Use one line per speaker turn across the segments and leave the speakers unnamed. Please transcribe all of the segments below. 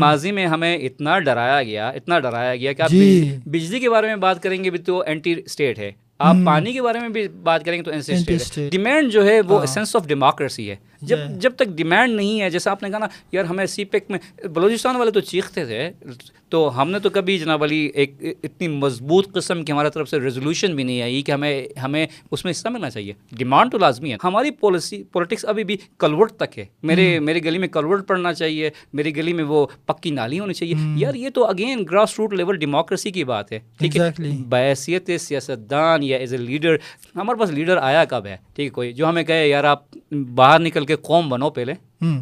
ماضی میں ہمیں اتنا ڈرایا گیا اتنا ڈرایا گیا کہ آپ
جی۔
بجلی کے بارے میں بات کریں گے بھی تو اینٹی اسٹیٹ ہے آپ پانی کے بارے میں بھی بات کریں گے تو۔ ڈیمانڈ جو ہے وہ۔ سینس آف ڈیموکریسی ہے جب
جی۔
جب تک ڈیمانڈ نہیں ہے جیسا آپ نے کہا نا یار ہمیں سی پیک میں بلوچستان والے تو چیختے تھے تو ہم نے تو کبھی جناب علی ایک اتنی مضبوط قسم کی ہمارے طرف سے ریزولوشن بھی نہیں آئی کہ ہمیں ہمیں اس میں حصہ ملنا چاہیے۔ ڈیمانڈ تو لازمی ہے۔ ہماری پالیسی پولیٹکس ابھی بھی کلوٹ تک ہے۔ میرے میرے گلی میں کلوٹ پڑنا چاہیے میری گلی میں وہ پکی نالی ہونی چاہیے۔ یار یہ تو again grass root level democracy کی بات ہے ٹھیک ہے۔ بحیثیت سیاست دان یا ایز اے لیڈر ہمارے پاس لیڈر آیا کب ہے؟ ٹھیک ہے کوئی جو ہمیں کہے یار آپ باہر نکل کے قوم بنو پہلے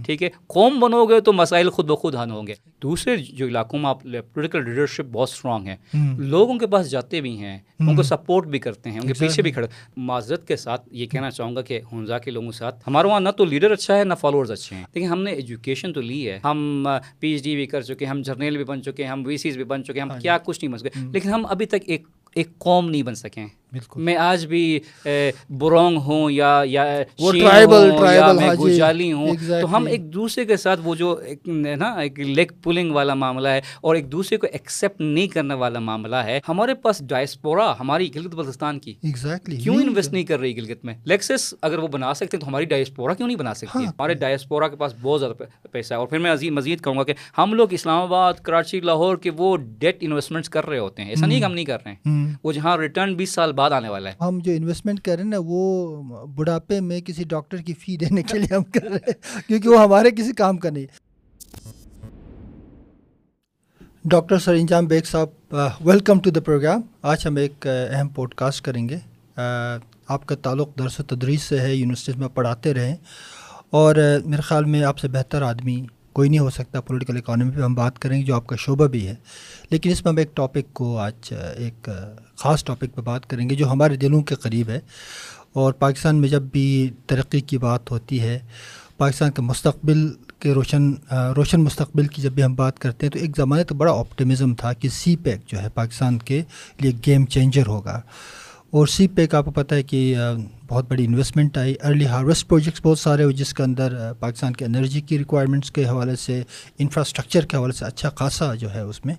ٹھیک ہے؟ قوم بنو گے تو مسائل خود بخود حل ہوں گے۔ دوسرے جو علاقوں میں آپ پولیٹیکل لیڈرشپ بہت اسٹرانگ ہے۔
ہوں
لوگ ان کے پاس جاتے بھی ہیں ان کو سپورٹ بھی کرتے ہیں ان کے پیچھے بھی کھڑے۔ معذرت کے ساتھ یہ کہنا چاہوں گا کہ ہنزا کے لوگوں کے ساتھ ہمارے وہاں نہ تو لیڈر اچھا ہے نہ فالوورز اچھے ہیں۔ لیکن ہم نے ایجوکیشن تو لی ہے۔ ہم پی ایچ ڈی بھی کر چکے ہم جرنیل بھی بن چکے ہیں ہم وی سیز بھی بن چکے ہیں ہم کیا کچھ نہیں بن سکے۔ لیکن ہم ابھی تک ایک ایک قوم نہیں بن سکے ہیں۔
بالکل۔
میں آج بھی برونگ ہوں یا یا یا
tribal،
میں گوجالی ہوں تو ہم۔ ایک دوسرے کے ساتھ وہ جو نا ایک لیگ پولنگ والا معاملہ ہے اور ایک دوسرے کو ایکسیپٹ نہیں کرنے والا معاملہ ہے ہمارے پاس ڈائسپورا ہماری گلگت بلتستان کی۔
ایگزیکٹلی
کیوں انویسٹ نہیں کر رہی گلگت میں؟ لیکسس اگر وہ بنا سکتے ہیں تو ہماری ڈائسپورا کیوں نہیں بنا سکتی؟
ہاں۔
ہمارے ڈائسپورا کے پاس بہت زیادہ پیسہ ہے اور پھر میں مزید کہوں گا کہ ہم لوگ اسلام آباد کراچی لاہور کے وہ ڈیٹ انویسٹمنٹس کر رہے ہوتے ہیں۔ ایسا نہیں کہ ہم نہیں کر رہے ہیں۔ وہ جہاں ریٹرن بیس سال بعد آنے والا ہے۔
ہم جو انویسٹمنٹ کر رہے ہیں نا، وہ بڑھاپے میں کسی ڈاکٹر کی فی دینے کے لیے ہم کر رہے ہیں، کیونکہ وہ ہمارے کسی کام کا نہیں۔ ڈاکٹر سر انجام بیگ صاحب ویلکم ٹو دا پروگرام آج ہم ایک اہم پوڈ کاسٹ کریں گے۔ آپ کا تعلق درس و تدریس سے ہے، یونیورسٹیز میں پڑھاتے رہیں۔ اور میرے خیال میں آپ سے بہتر آدمی کوئی نہیں ہو سکتا پولیٹیکل اکانومی پہ۔ ہم بات کریں گے جو آپ کا شعبہ بھی ہے۔ لیکن اس میں ہم ایک ٹاپک کو آج ایک خاص ٹاپک پہ بات کریں گے جو ہمارے دلوں کے قریب ہے۔ اور پاکستان میں جب بھی ترقی کی بات ہوتی ہے، پاکستان کے مستقبل کے روشن روشن مستقبل کی جب بھی ہم بات کرتے ہیں، تو ایک زمانے تو بڑا آپٹیمزم تھا کہ سی پیک جو ہے پاکستان کے لیے گیم چینجر ہوگا۔ اور سی پیک آپ کو پتہ ہے کہ بہت بڑی انویسٹمنٹ آئی. ارلی ہارویسٹ پروجیکٹس بہت سارے ہوئے جس کے اندر پاکستان کے انرجی کی ریکوائرمنٹس کے حوالے سے انفراسٹرکچر کے حوالے سے اچھا خاصا جو ہے اس میں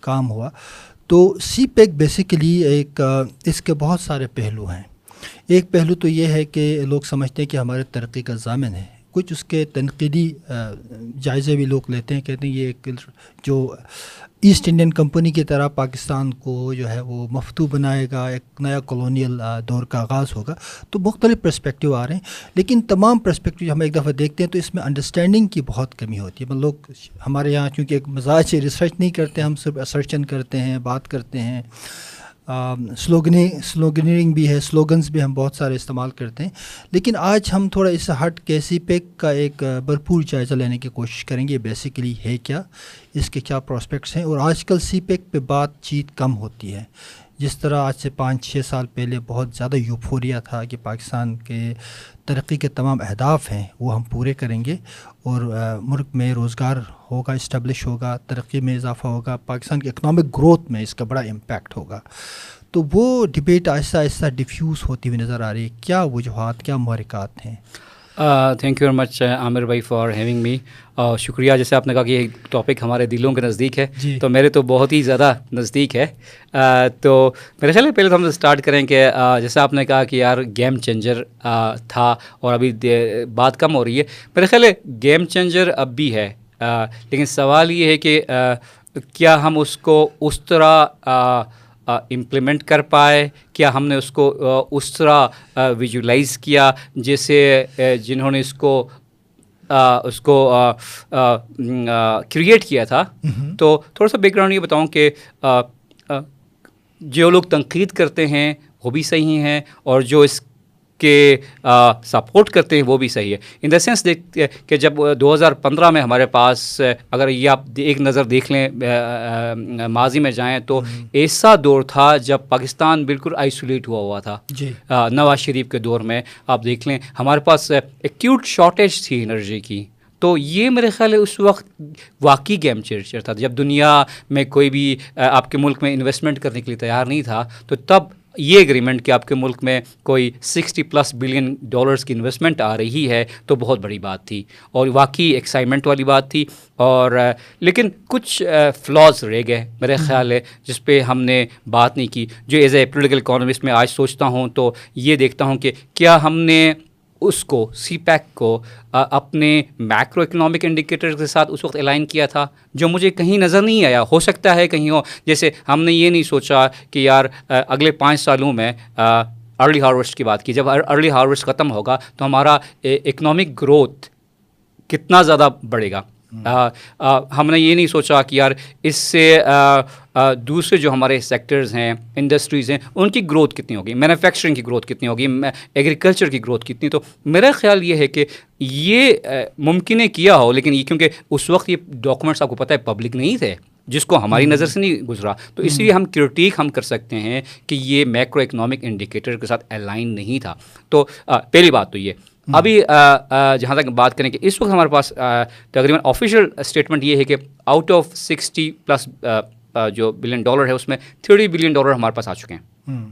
کام ہوا. تو سی پیک بیسیکلی ایک اس کے بہت سارے پہلو ہیں. ایک پہلو تو یہ ہے کہ لوگ سمجھتے ہیں کہ ہمارے ترقی کا ضامن ہے. کچھ اس کے تنقیدی جائزے بھی لوگ لیتے ہیں، کہتے ہیں یہ ایک جو ایسٹ انڈین کمپنی کی طرح پاکستان کو جو ہے وہ مفتو بنائے گا، ایک نیا کالونیل دور کا آغاز ہوگا۔ تو مختلف پرسپیکٹیو آ رہے ہیں۔ لیکن تمام پرسپیکٹیو ہم ایک دفعہ دیکھتے ہیں تو اس میں انڈرسٹینڈنگ کی بہت کمی ہوتی ہے۔ مطلب لوگ ہمارے یہاں چونکہ ایک مزاج سے ریسرچ نہیں کرتے، ہم صرف اسرچن کرتے ہیں، بات کرتے ہیں۔ سلوگنی سلوگنرنگ بھی ہے، سلوگنز بھی ہم بہت سارے استعمال کرتے ہیں۔ لیکن آج ہم تھوڑا اس سے ہٹ کے سی پیک کا ایک بھرپور جائزہ لینے کی کوشش کریں گے۔ بیسیکلی ہے کیا، اس کے کیا پراسپیکٹس ہیں۔ اور آج کل سی پیک پہ بات چیت کم ہوتی ہے۔ جس طرح آج سے پانچ چھ سال پہلے بہت زیادہ یوفوریا تھا کہ پاکستان کے ترقی کے تمام اہداف ہیں، وہ ہم پورے کریں گے اور ملک میں روزگار ہوگا اسٹیبلش ہوگا، ترقی میں اضافہ ہوگا، پاکستان کی اکنامک گروتھ میں اس کا بڑا امپیکٹ ہوگا۔ تو وہ ڈبیٹ آہستہ آہستہ ڈیفیوز ہوتی ہوئی نظر آ رہی ہے۔ کیا وجوہات، کیا محرکات ہیں؟
Thank you very much Aamir بھائی فار ہیونگ می شکریہ جیسے آپ نے کہا کہ یہ ٹاپک ہمارے دلوں کے نزدیک ہے
جی۔
تو میرے تو بہت ہی زیادہ نزدیک ہے۔ تو میرے خیال ہے پہلے تو ہم اسٹارٹ کریں کہ جیسے آپ نے کہا کہ یار گیم چینجر تھا اور ابھی بات کم ہو رہی ہے۔ میرے خیال ہے گیم چینجر اب بھی ہے لیکن سوال یہ ہے کہ کیا ہم اس کو اس طرح امپلیمنٹ کر پائے؟ کیا ہم نے اس کو اس طرح ویژولائز کیا؟ جیسے جنہوں نے اس کو اس کو کریٹ کیا تھا۔ تو تھوڑا سا بیک گراؤنڈ یہ بتاؤں کہ جو لوگ تنقید کرتے ہیں وہ بھی صحیح ہیں اور جو اس کے سپورٹ کرتے ہیں وہ بھی صحیح ہے۔ ان دا سینس دیکھ کہ جب دو ہزار پندرہ میں ہمارے پاس اگر یہ آپ ایک نظر دیکھ لیں ماضی میں جائیں تو ایسا دور تھا جب پاکستان بالکل آئسولیٹ ہوا ہوا تھا۔
جی۔
نواز شریف کے دور میں آپ دیکھ لیں ہمارے پاس ایکیوٹ شارٹیج تھی انرجی کی۔ تو یہ میرے خیال ہے اس وقت واقعی گیم چینجر تھا۔ جب دنیا میں کوئی بھی آپ کے ملک میں انویسٹمنٹ کرنے کے لیے تیار نہیں تھا تو تب یہ اگریمنٹ کہ آپ کے ملک میں کوئی سکسٹی پلس بلین ڈالرس کی انویسٹمنٹ آ رہی ہے تو بہت بڑی بات تھی اور واقعی ایکسائٹمنٹ والی بات تھی اور لیکن کچھ فلاز رہ گئے میرے خیال ہے جس پہ ہم نے بات نہیں کی۔ جو ایز اے پولیٹیکل اکانومسٹ میں آج سوچتا ہوں تو یہ دیکھتا ہوں کہ کیا ہم نے اس کو سی پیک کو اپنے میکرو اکنامک انڈیکیٹر کے ساتھ اس وقت الائن کیا تھا، جو مجھے کہیں نظر نہیں آیا، ہو سکتا ہے کہیں ہو جیسے ہم نے یہ نہیں سوچا کہ یار اگلے پانچ سالوں میں ارلی ہارویسٹ کی بات کی، جب ارلی ہارویسٹ ختم ہوگا تو ہمارا اکنامک گروتھ کتنا زیادہ بڑھے گا۔ ہم نے یہ نہیں سوچا کہ یار اس سے دوسرے جو ہمارے سیکٹرز ہیں انڈسٹریز ہیں، ان کی گروتھ کتنی ہوگی؟ مینوفیکچرنگ کی گروتھ کتنی ہوگی؟ ایگریکلچر کی گروتھ کتنی؟ تو میرا خیال یہ ہے کہ یہ ممکن ہے کیا ہو، لیکن یہ کیونکہ اس وقت یہ ڈاکومنٹس آپ کو پتہ ہے پبلک نہیں تھے، جس کو ہماری نظر سے نہیں گزرا۔ تو اس لیے ہم کرٹیک ہم کر سکتے ہیں کہ یہ میکرو اکنامک انڈیکیٹر کے ساتھ الائن نہیں تھا۔ تو پہلی بات تو یہ۔ ابھی جہاں تک بات کریں کہ اس وقت ہمارے پاس تقریباً آفیشیل اسٹیٹمنٹ یہ ہے کہ آؤٹ آف سکسٹی پلس جو بلین ڈالر ہے اس میں تھرٹی بلین ڈالر ہمارے پاس آ چکے ہیں۔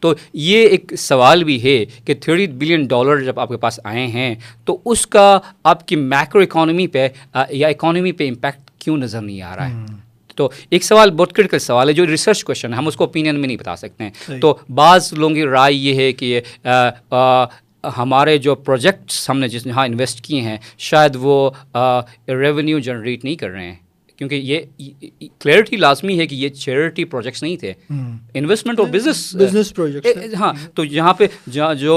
تو یہ ایک سوال بھی ہے کہ تھرٹی بلین ڈالر جب آپ کے پاس آئے ہیں تو اس کا آپ کی میکرو اکانومی پہ یا اکانومی پہ امپیکٹ کیوں نظر نہیں آ رہا ہے؟ تو ایک سوال بہت کرٹیکل سوال ہے جو ریسرچ کوشچن ہے ہم اس کو اوپینین میں نہیں بتا سکتے۔ ہیں تو بعض لوگوں کی رائے یہ ہے کہ ہمارے جو پروجیکٹس ہم نے جس جہاں انویسٹ کیے ہیں شاید وہ ریونیو جنریٹ نہیں کر رہے ہیں۔ کیونکہ یہ کلیئرٹی لازمی ہے کہ یہ چیریٹی پروجیکٹس نہیں تھے۔ انویسٹمنٹ اور بزنس
بزنس پروجیکٹ
ہاں تو یہاں پہ جو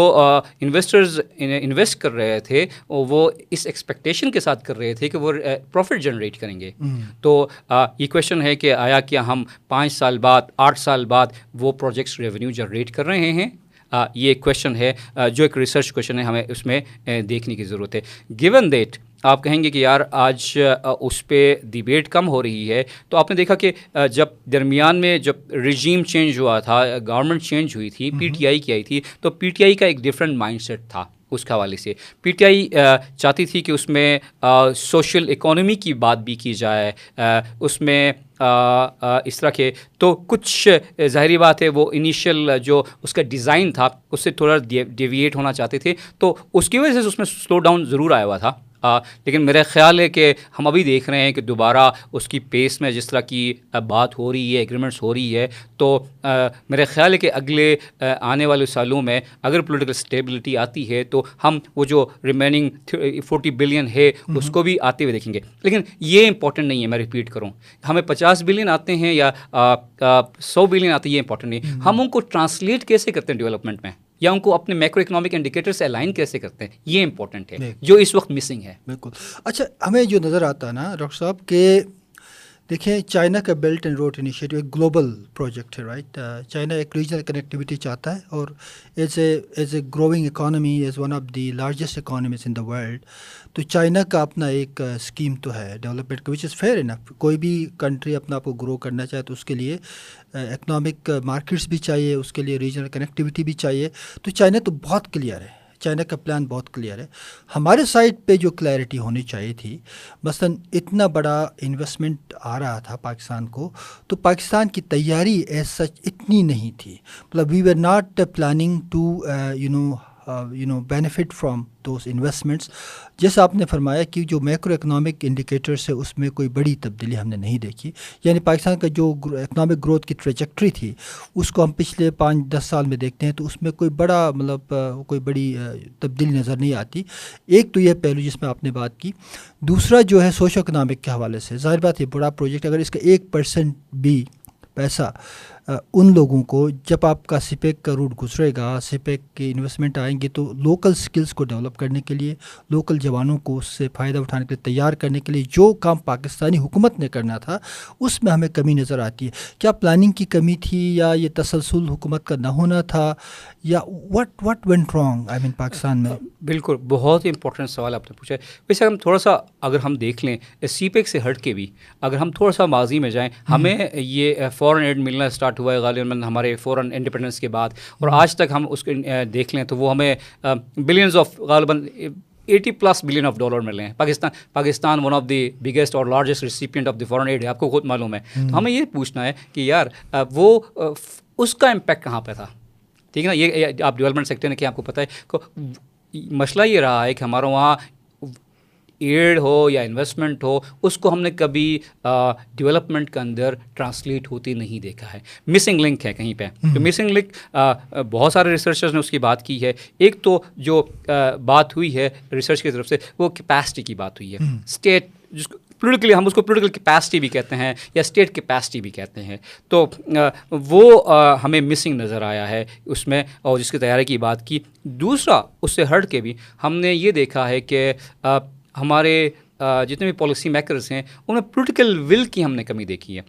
انویسٹرز انویسٹ کر رہے تھے وہ اس ایکسپیکٹیشن کے ساتھ کر رہے تھے کہ وہ پروفٹ جنریٹ کریں گے۔ تو یہ کویشچن ہے کہ آیا کیا ہم پانچ سال بعد آٹھ سال بعد وہ پروجیکٹس ریونیو جنریٹ کر رہے ہیں؟ یہ ایک کویشچن ہے جو ایک ریسرچ کویشچن ہے ہمیں اس میں دیکھنے کی ضرورت ہے۔ گیون دیٹ آپ کہیں گے کہ یار آج اس پہ ڈبیٹ کم ہو رہی ہے تو آپ نے دیکھا کہ جب درمیان میں جب رجیم چینج ہوا تھا گورنمنٹ چینج ہوئی تھی پی ٹی آئی کی آئی تھی تو پی ٹی آئی کا ایک ڈفرینٹ مائنڈ سیٹ تھا اس کے حوالے سے۔ پی ٹی آئی چاہتی تھی کہ اس میں سوشل اکانومی کی بات بھی کی جائے اس میں اس طرح کے۔ تو کچھ ظاہری بات ہے، وہ انیشیل جو اس کا ڈیزائن تھا، اس سے تھوڑا ڈیویٹ ہونا چاہتے تھے، تو اس کی وجہ سے اس میں سلو ڈاؤن ضرور آیا ہوا تھا۔ لیکن میرا خیال ہے کہ ہم ابھی دیکھ رہے ہیں کہ دوبارہ اس کی پیس میں جس طرح کی بات ہو رہی ہے ایگریمنٹس ہو رہی ہے تو میرا خیال ہے کہ اگلے آنے والے سالوں میں اگر پولیٹیکل اسٹیبلٹی آتی ہے تو ہم وہ جو ریمیننگ فورٹی بلین ہے اس کو بھی آتے ہوئے دیکھیں گے۔ لیکن یہ امپورٹنٹ نہیں ہے میں ریپیٹ کروں۔ ہمیں پچاس بلین آتے ہیں یا سو بلین آتے ہیں یہ امپورٹنٹ نہیں۔ ہم ان کو ٹرانسلیٹ کیسے کرتے ہیں ڈیولپمنٹ میں؟ یا ان کو اپنے میکرو اکنامک انڈیکیٹر سے الائن کیسے کرتے ہیں؟ یہ امپورٹنٹ ہے جو اس وقت مسنگ ہے۔
بالکل۔ اچھا ہمیں جو نظر آتا ہے نا ڈاکٹر صاحب کہ دیکھیں، چائنا کا بیلٹ اینڈ روڈ انیشیٹو ایک گلوبل پروجیکٹ ہے رائٹ چائنا ایک ریجنل کنیکٹیوٹی چاہتا ہے اور as a as a growing economy as one of the largest economies in the world تو چائنا کا اپنا ایک اسکیم تو ہے ڈیولپمنٹ کا وچ از فیئر انف کوئی بھی کنٹری اپنا آپ کو گرو کرنا چاہے تو اس کے لیے اکنامک مارکیٹس بھی چاہیے، اس کے لیے ریجنل کنیکٹیوٹی بھی چاہیے۔ تو چائنا تو بہت کلیئر ہے۔ چائنا کا پلان بہت کلیئر ہے۔ ہمارے سائڈ پہ جو کلیئرٹی ہونی چاہیے تھی، مثلاً اتنا بڑا انویسٹمنٹ آ رہا تھا پاکستان کو، تو پاکستان کی تیاری ایز سچ اتنی نہیں تھی۔ مطلب we were not planning to you know you know benefit from those investments جیسا آپ نے فرمایا کہ جو میکرو اکنامک انڈیکیٹرس ہے، اس میں کوئی بڑی تبدیلی ہم نے نہیں دیکھی۔ یعنی پاکستان کا جو اکنامک گروتھ کی ٹریجیکٹری تھی، اس کو ہم پچھلے پانچ، دس سال میں دیکھتے ہیں تو اس میں کوئی بڑا مطلب کوئی بڑی تبدیلی نظر نہیں آتی۔ ایک تو یہ پہلو جس میں آپ نے بات کی۔ دوسرا جو ہے سوشو اکنامک کے حوالے سے۔ ظاہر بات یہ بڑا پروجیکٹ اگر اس کا ایک پرسنٹ بھی پیسہ ان لوگوں کو جب آپ کا سپیک کا روٹ گزرے گا سپیک کے انویسٹمنٹ آئیں گے تو لوکل سکلز کو ڈیولپ کرنے کے لیے لوکل جوانوں کو اس سے فائدہ اٹھانے کے لیے تیار کرنے کے لیے جو کام پاکستانی حکومت نے کرنا تھا اس میں ہمیں کمی نظر آتی ہے۔ کیا پلاننگ کی کمی تھی یا یہ تسلسل حکومت کا نہ ہونا تھا یا what what went wrong I mean Pakistan میں۔
بالکل بہت ہی امپورٹنٹ سوال آپ نے پوچھا ہے۔ ویسے ہم تھوڑا سا اگر ہم دیکھ لیں سی پیک سے ہٹ کے بھی اگر ہم تھوڑا سا ماضی میں جائیں ہمیں یہ فورن ایڈ ملنا اسٹارٹ ہوا ہے غالباً ہمارے فوراً انڈیپنڈنس کے بعد اور آج تک ہم اس کو دیکھ لیں تو وہ ہمیں بلینز آف غالباً eighty plus billion of dollar ملے ہیں Pakistan Pakistan one of the biggest اور largest recipient of the foreign aid ہے، آپ کو خود معلوم ہے۔ تو ہمیں یہ پوچھنا ہے کہ یار وہ اس کا امپیکٹ کہاں پہ تھا؟ ٹھیک ہے نا؟ یہ آپ ڈیولپمنٹ سیکٹر نے کیا آپ کو پتہ ہے؟ مسئلہ یہ رہا ہے کہ ہمارا وہاں ایڈ ہو یا انویسٹمنٹ ہو اس کو ہم نے کبھی ڈیولپمنٹ کے اندر ٹرانسلیٹ ہوتی نہیں دیکھا ہے۔ مسنگ لنک ہے کہیں پہ۔ تو مسنگ لنک بہت سارے ریسرچرز نے اس کی بات کی ہے۔ ایک تو جو بات ہوئی ہے ریسرچ کی طرف سے وہ کیپیسٹی کی بات ہوئی ہے۔ اسٹیٹ جس کو پولیٹیکلی ہم اس کو پولیٹیکل کیپیسٹی بھی کہتے ہیں یا اسٹیٹ کیپیسٹی بھی کہتے ہیں۔ تو وہ ہمیں مسنگ نظر آیا ہے اس میں اور جس کی تیاری کی بات کی۔ دوسرا اس سے ہٹ کے بھی ہم نے یہ دیکھا ہے کہ ہمارے جتنے بھی پالیسی میکرز ہیں ان میں پولیٹیکل ول کی ہم نے کمی دیکھی ہے۔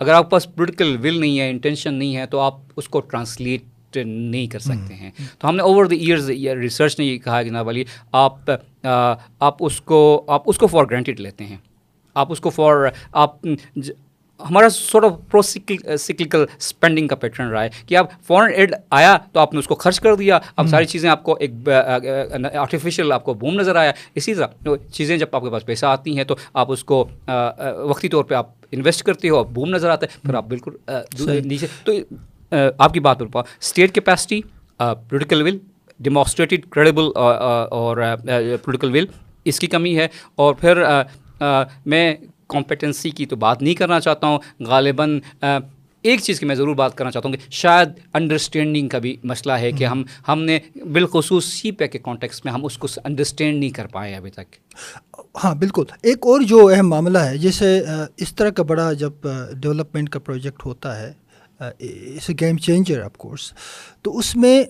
اگر آپ کے پاس پولیٹیکل ول نہیں ہے انٹینشن نہیں ہے تو آپ اس کو ٹرانسلیٹ نہیں کر سکتے ہیں۔ تو ہم نے اوور دا ایئرز ریسرچ نے یہ کہا کہ جناب علی آپ آپ اس کو آپ اس کو فار گرانٹیڈ لیتے ہیں۔ آپ اس کو فار آپ ہمارا sort of pro cyclical spending کا پیٹرن رہا ہے کہ آپ فورن ایڈ آیا تو آپ نے اس کو خرچ کر دیا اب ساری چیزیں آپ کو ایک آرٹیفیشیل آپ کو بوم نظر آیا۔ اسی طرح چیزیں جب آپ کے پاس پیسہ آتی ہیں تو آپ اس کو وقتی طور پہ آپ انویسٹ کرتے ہو بوم نظر آتا ہے پھر آپ بالکل نیچے۔ تو آپ کی بات پر state capacity political will demonstrated credible اور پولیٹیکل ول اس کی کمی ہے۔ اور پھر میں کمپیٹنسی کی تو بات نہیں کرنا چاہتا ہوں غالباً ایک چیز کی میں ضرور بات کرنا چاہتا ہوں کہ شاید انڈرسٹینڈنگ کا بھی مسئلہ ہے کہ ہم ہم نے بالخصوص سی پے کے کانٹیکس میں ہم اس کو انڈرسٹینڈ نہیں کر پائے ابھی تک۔
ہاں بالکل۔ ایک اور جو اہم معاملہ ہے جیسے اس طرح کا بڑا جب ڈیولپمنٹ کا پروجیکٹ ہوتا ہے a game changer of course تو اس میں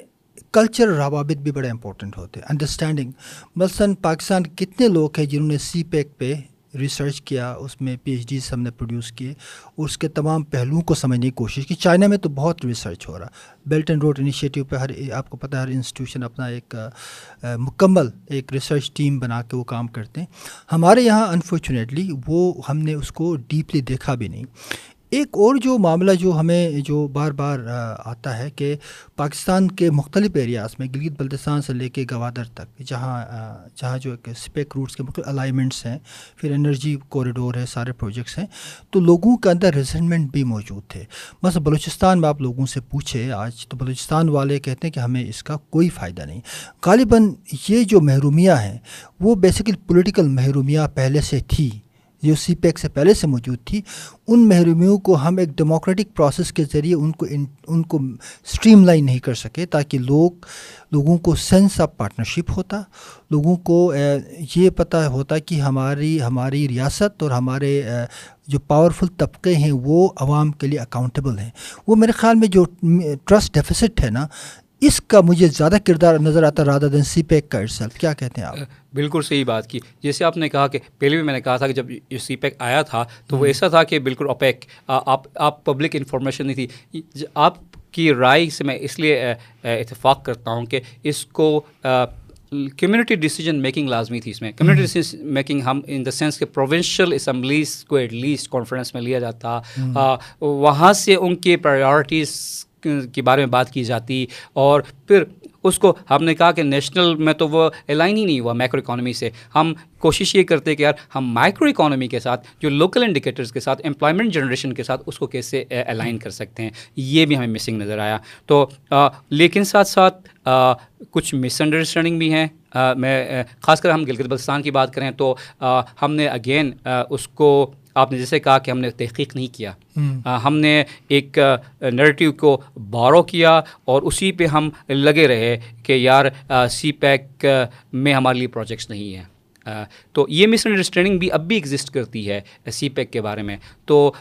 کلچر روابط بھی بڑے امپورٹنٹ ہوتے ہیں انڈرسٹینڈنگ مثلاً پاکستان کتنے لوگ ہیں جنہوں نے سی پیک پہ ریسرچ کیا، اس میں پی ایچ ڈیز ہم نے پروڈیوس کیے، اس کے تمام پہلوؤں کو سمجھنے کی کوشش کی۔ چائنا میں تو بہت ریسرچ ہو رہا۔ بیلٹ اینڈ روڈ انیشیٹو پہ ہر آپ کو پتہ ہے، ہر انسٹیٹیوشن اپنا ایک مکمل ایک ریسرچ ٹیم بنا کے وہ کام کرتے ہیں۔ ہمارے یہاں انفارچونیٹلی وہ ہم نے اس کو ڈیپلی دیکھا بھی نہیں۔ ایک اور جو معاملہ جو ہمیں جو بار بار آتا ہے کہ پاکستان کے مختلف ایریاز میں گلگت بلتستان سے لے کے گوادر تک، جہاں جہاں جو ایک اسپیک روٹس کے مختلف الائنمنٹس ہیں، پھر انرجی کوریڈور ہے، سارے پروجیکٹس ہیں، تو لوگوں کے اندر ریزنمنٹ بھی موجود تھے۔ بس بلوچستان میں آپ لوگوں سے پوچھے آج تو بلوچستان والے کہتے ہیں کہ ہمیں اس کا کوئی فائدہ نہیں۔ غالباً یہ جو محرومیاں ہیں، وہ بیسیکلی پولیٹیکل محرومیاں پہلے سے تھی جو سی پیک سے پہلے سے موجود تھی، ان محرومیوں کو ہم ایک ڈیموکریٹک پروسیس کے ذریعے ان کو ان کو اسٹریم لائن نہیں کر سکے تاکہ لوگ، لوگوں کو سینس آف پارٹنرشپ ہوتا، لوگوں کو یہ پتہ ہوتا کہ ہماری ہماری ریاست اور ہمارے جو پاورفل طبقے ہیں وہ عوام کے لیے اکاؤنٹیبل ہیں۔ وہ میرے خیال میں جو ٹرسٹ ڈیفیسٹ ہے نا اس کا مجھے زیادہ کردار نظر آتا رادہ دن سی پیک کا ارسل کیا کہتے ہیں آپ؟
بالکل صحیح بات کی۔ جیسے آپ نے کہا کہ پہلے بھی میں نے کہا تھا کہ جب یہ سی پیک آیا تھا تو وہ ایسا تھا کہ بالکل اوپیک۔ آپ آپ پبلک انفارمیشن نہیں تھی۔ آپ کی رائے سے میں اس لیے اتفاق کرتا ہوں کہ اس کو کمیونٹی ڈیسیجن میکنگ لازمی تھی اس میں۔ کمیونٹی ڈیسیجن میکنگ ہم ان دا سینس کہ پروونشل اسمبلیز کو ایٹ لیسٹ کانفرنس میں لیا جاتا۔ وہاں سے ان کے پرائیورٹیز کے بارے میں بات کی جاتی اور پھر اس کو ہم نے کہا کہ نیشنل میں تو وہ الائن ہی نہیں ہوا مائکرو اکانومی سے۔ ہم کوشش یہ کرتے کہ یار ہم مائکرو اکانومی کے ساتھ جو لوکل انڈیکیٹرز کے ساتھ امپلائمنٹ جنریشن کے ساتھ اس کو کیسے الائن کر سکتے ہیں، یہ بھی ہمیں مسنگ نظر آیا۔ تو لیکن ساتھ ساتھ کچھ مس انڈرسٹینڈنگ بھی ہیں۔ میں خاص کر ہم گلگت بلتستان کی بات کریں تو ہم نے اگین اس کو آپ نے جیسے کہا کہ ہم نے تحقیق نہیں کیا۔ ہم۔ نے ایک نریٹیو کو بارو کیا اور اسی پہ ہم لگے رہے کہ یار سی پیک میں ہمارے لیے پروجیکٹس نہیں ہیں۔ تو یہ مس انڈرسٹینڈنگ بھی اب بھی ایگزسٹ کرتی ہے سی پیک کے بارے میں۔ تو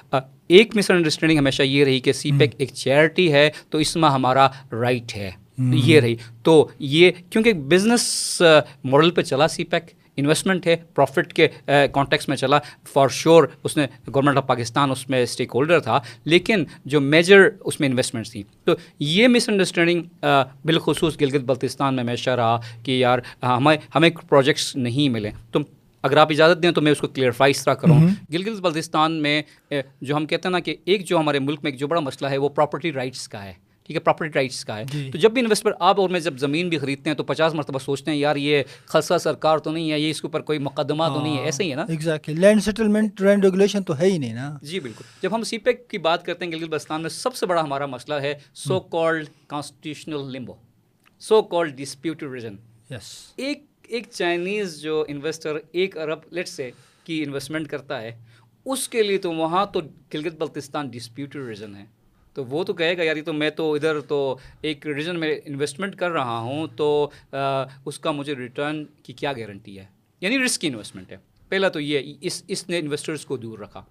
ایک مس انڈرسٹینڈنگ ہمیشہ یہ رہی کہ سی پیک ایک چیئرٹی ہے تو اس میں ہمارا رائٹ ہے۔ یہ رہی۔ تو یہ کیونکہ بزنس ماڈل پہ چلا سی پیک انویسٹمنٹ ہے پروفٹ کے کانٹیکس میں چلا. فار شیور اس نے گورنمنٹ آف پاکستان اس میں اسٹیک ہولڈر تھا لیکن جو میجر اس میں انویسٹمنٹس تھیں. تو یہ مس انڈرسٹینڈنگ بالخصوص گلگت بلتستان میں ہمیشہ رہا کہ یار ہمیں ہمیں پروجیکٹس نہیں ملے. تو اگر آپ اجازت دیں تو میں اس کو کلیئرفائی اس طرح کروں. گلگت بلتستان میں جو ہم کہتے ہیں نا کہ ایک جو ہمارے ملک میں ایک جو بڑا مسئلہ ہے وہ پراپرٹی رائٹس کا ہے. ٹھیک ہے پراپرٹی رائٹس کا ہے۔
جی۔
تو جب بھی انویسٹر آپ اور میں جب زمین بھی خریدتے ہیں تو پچاس مرتبہ سوچتے ہیں یار یہ خلصہ سرکار تو نہیں ہے یہ اس کے اوپر کوئی مقدمہ تو نہیں ہے۔ ایسے ہی ہے نا۔
Exactly land settlement land regulation تو ہے ہی نہیں نا۔
جی بالکل۔ جب ہم سی پیک کی بات کرتے ہیں گلگت بلتستان میں سب سے بڑا ہمارا مسئلہ ہے so called constitutional limbo so called disputed region
yes
ایک ایک چائنیز جو انویسٹر ایک ارب لیٹ سے کی انویسٹمنٹ کرتا ہے اس کے لیے تو وہاں تو گلگت بلتستان ڈسپیوٹڈ ریجن ہے۔ تو وہ تو کہے گا یار یہ تو میں تو ادھر تو ایک ریجن میں انویسٹمنٹ کر رہا ہوں، تو اس کا مجھے ریٹرن کی کیا گارنٹی ہے؟ یعنی رسک کی انویسٹمنٹ ہے۔ پہلا تو یہ، اس اس نے انویسٹرس کو دور رکھا۔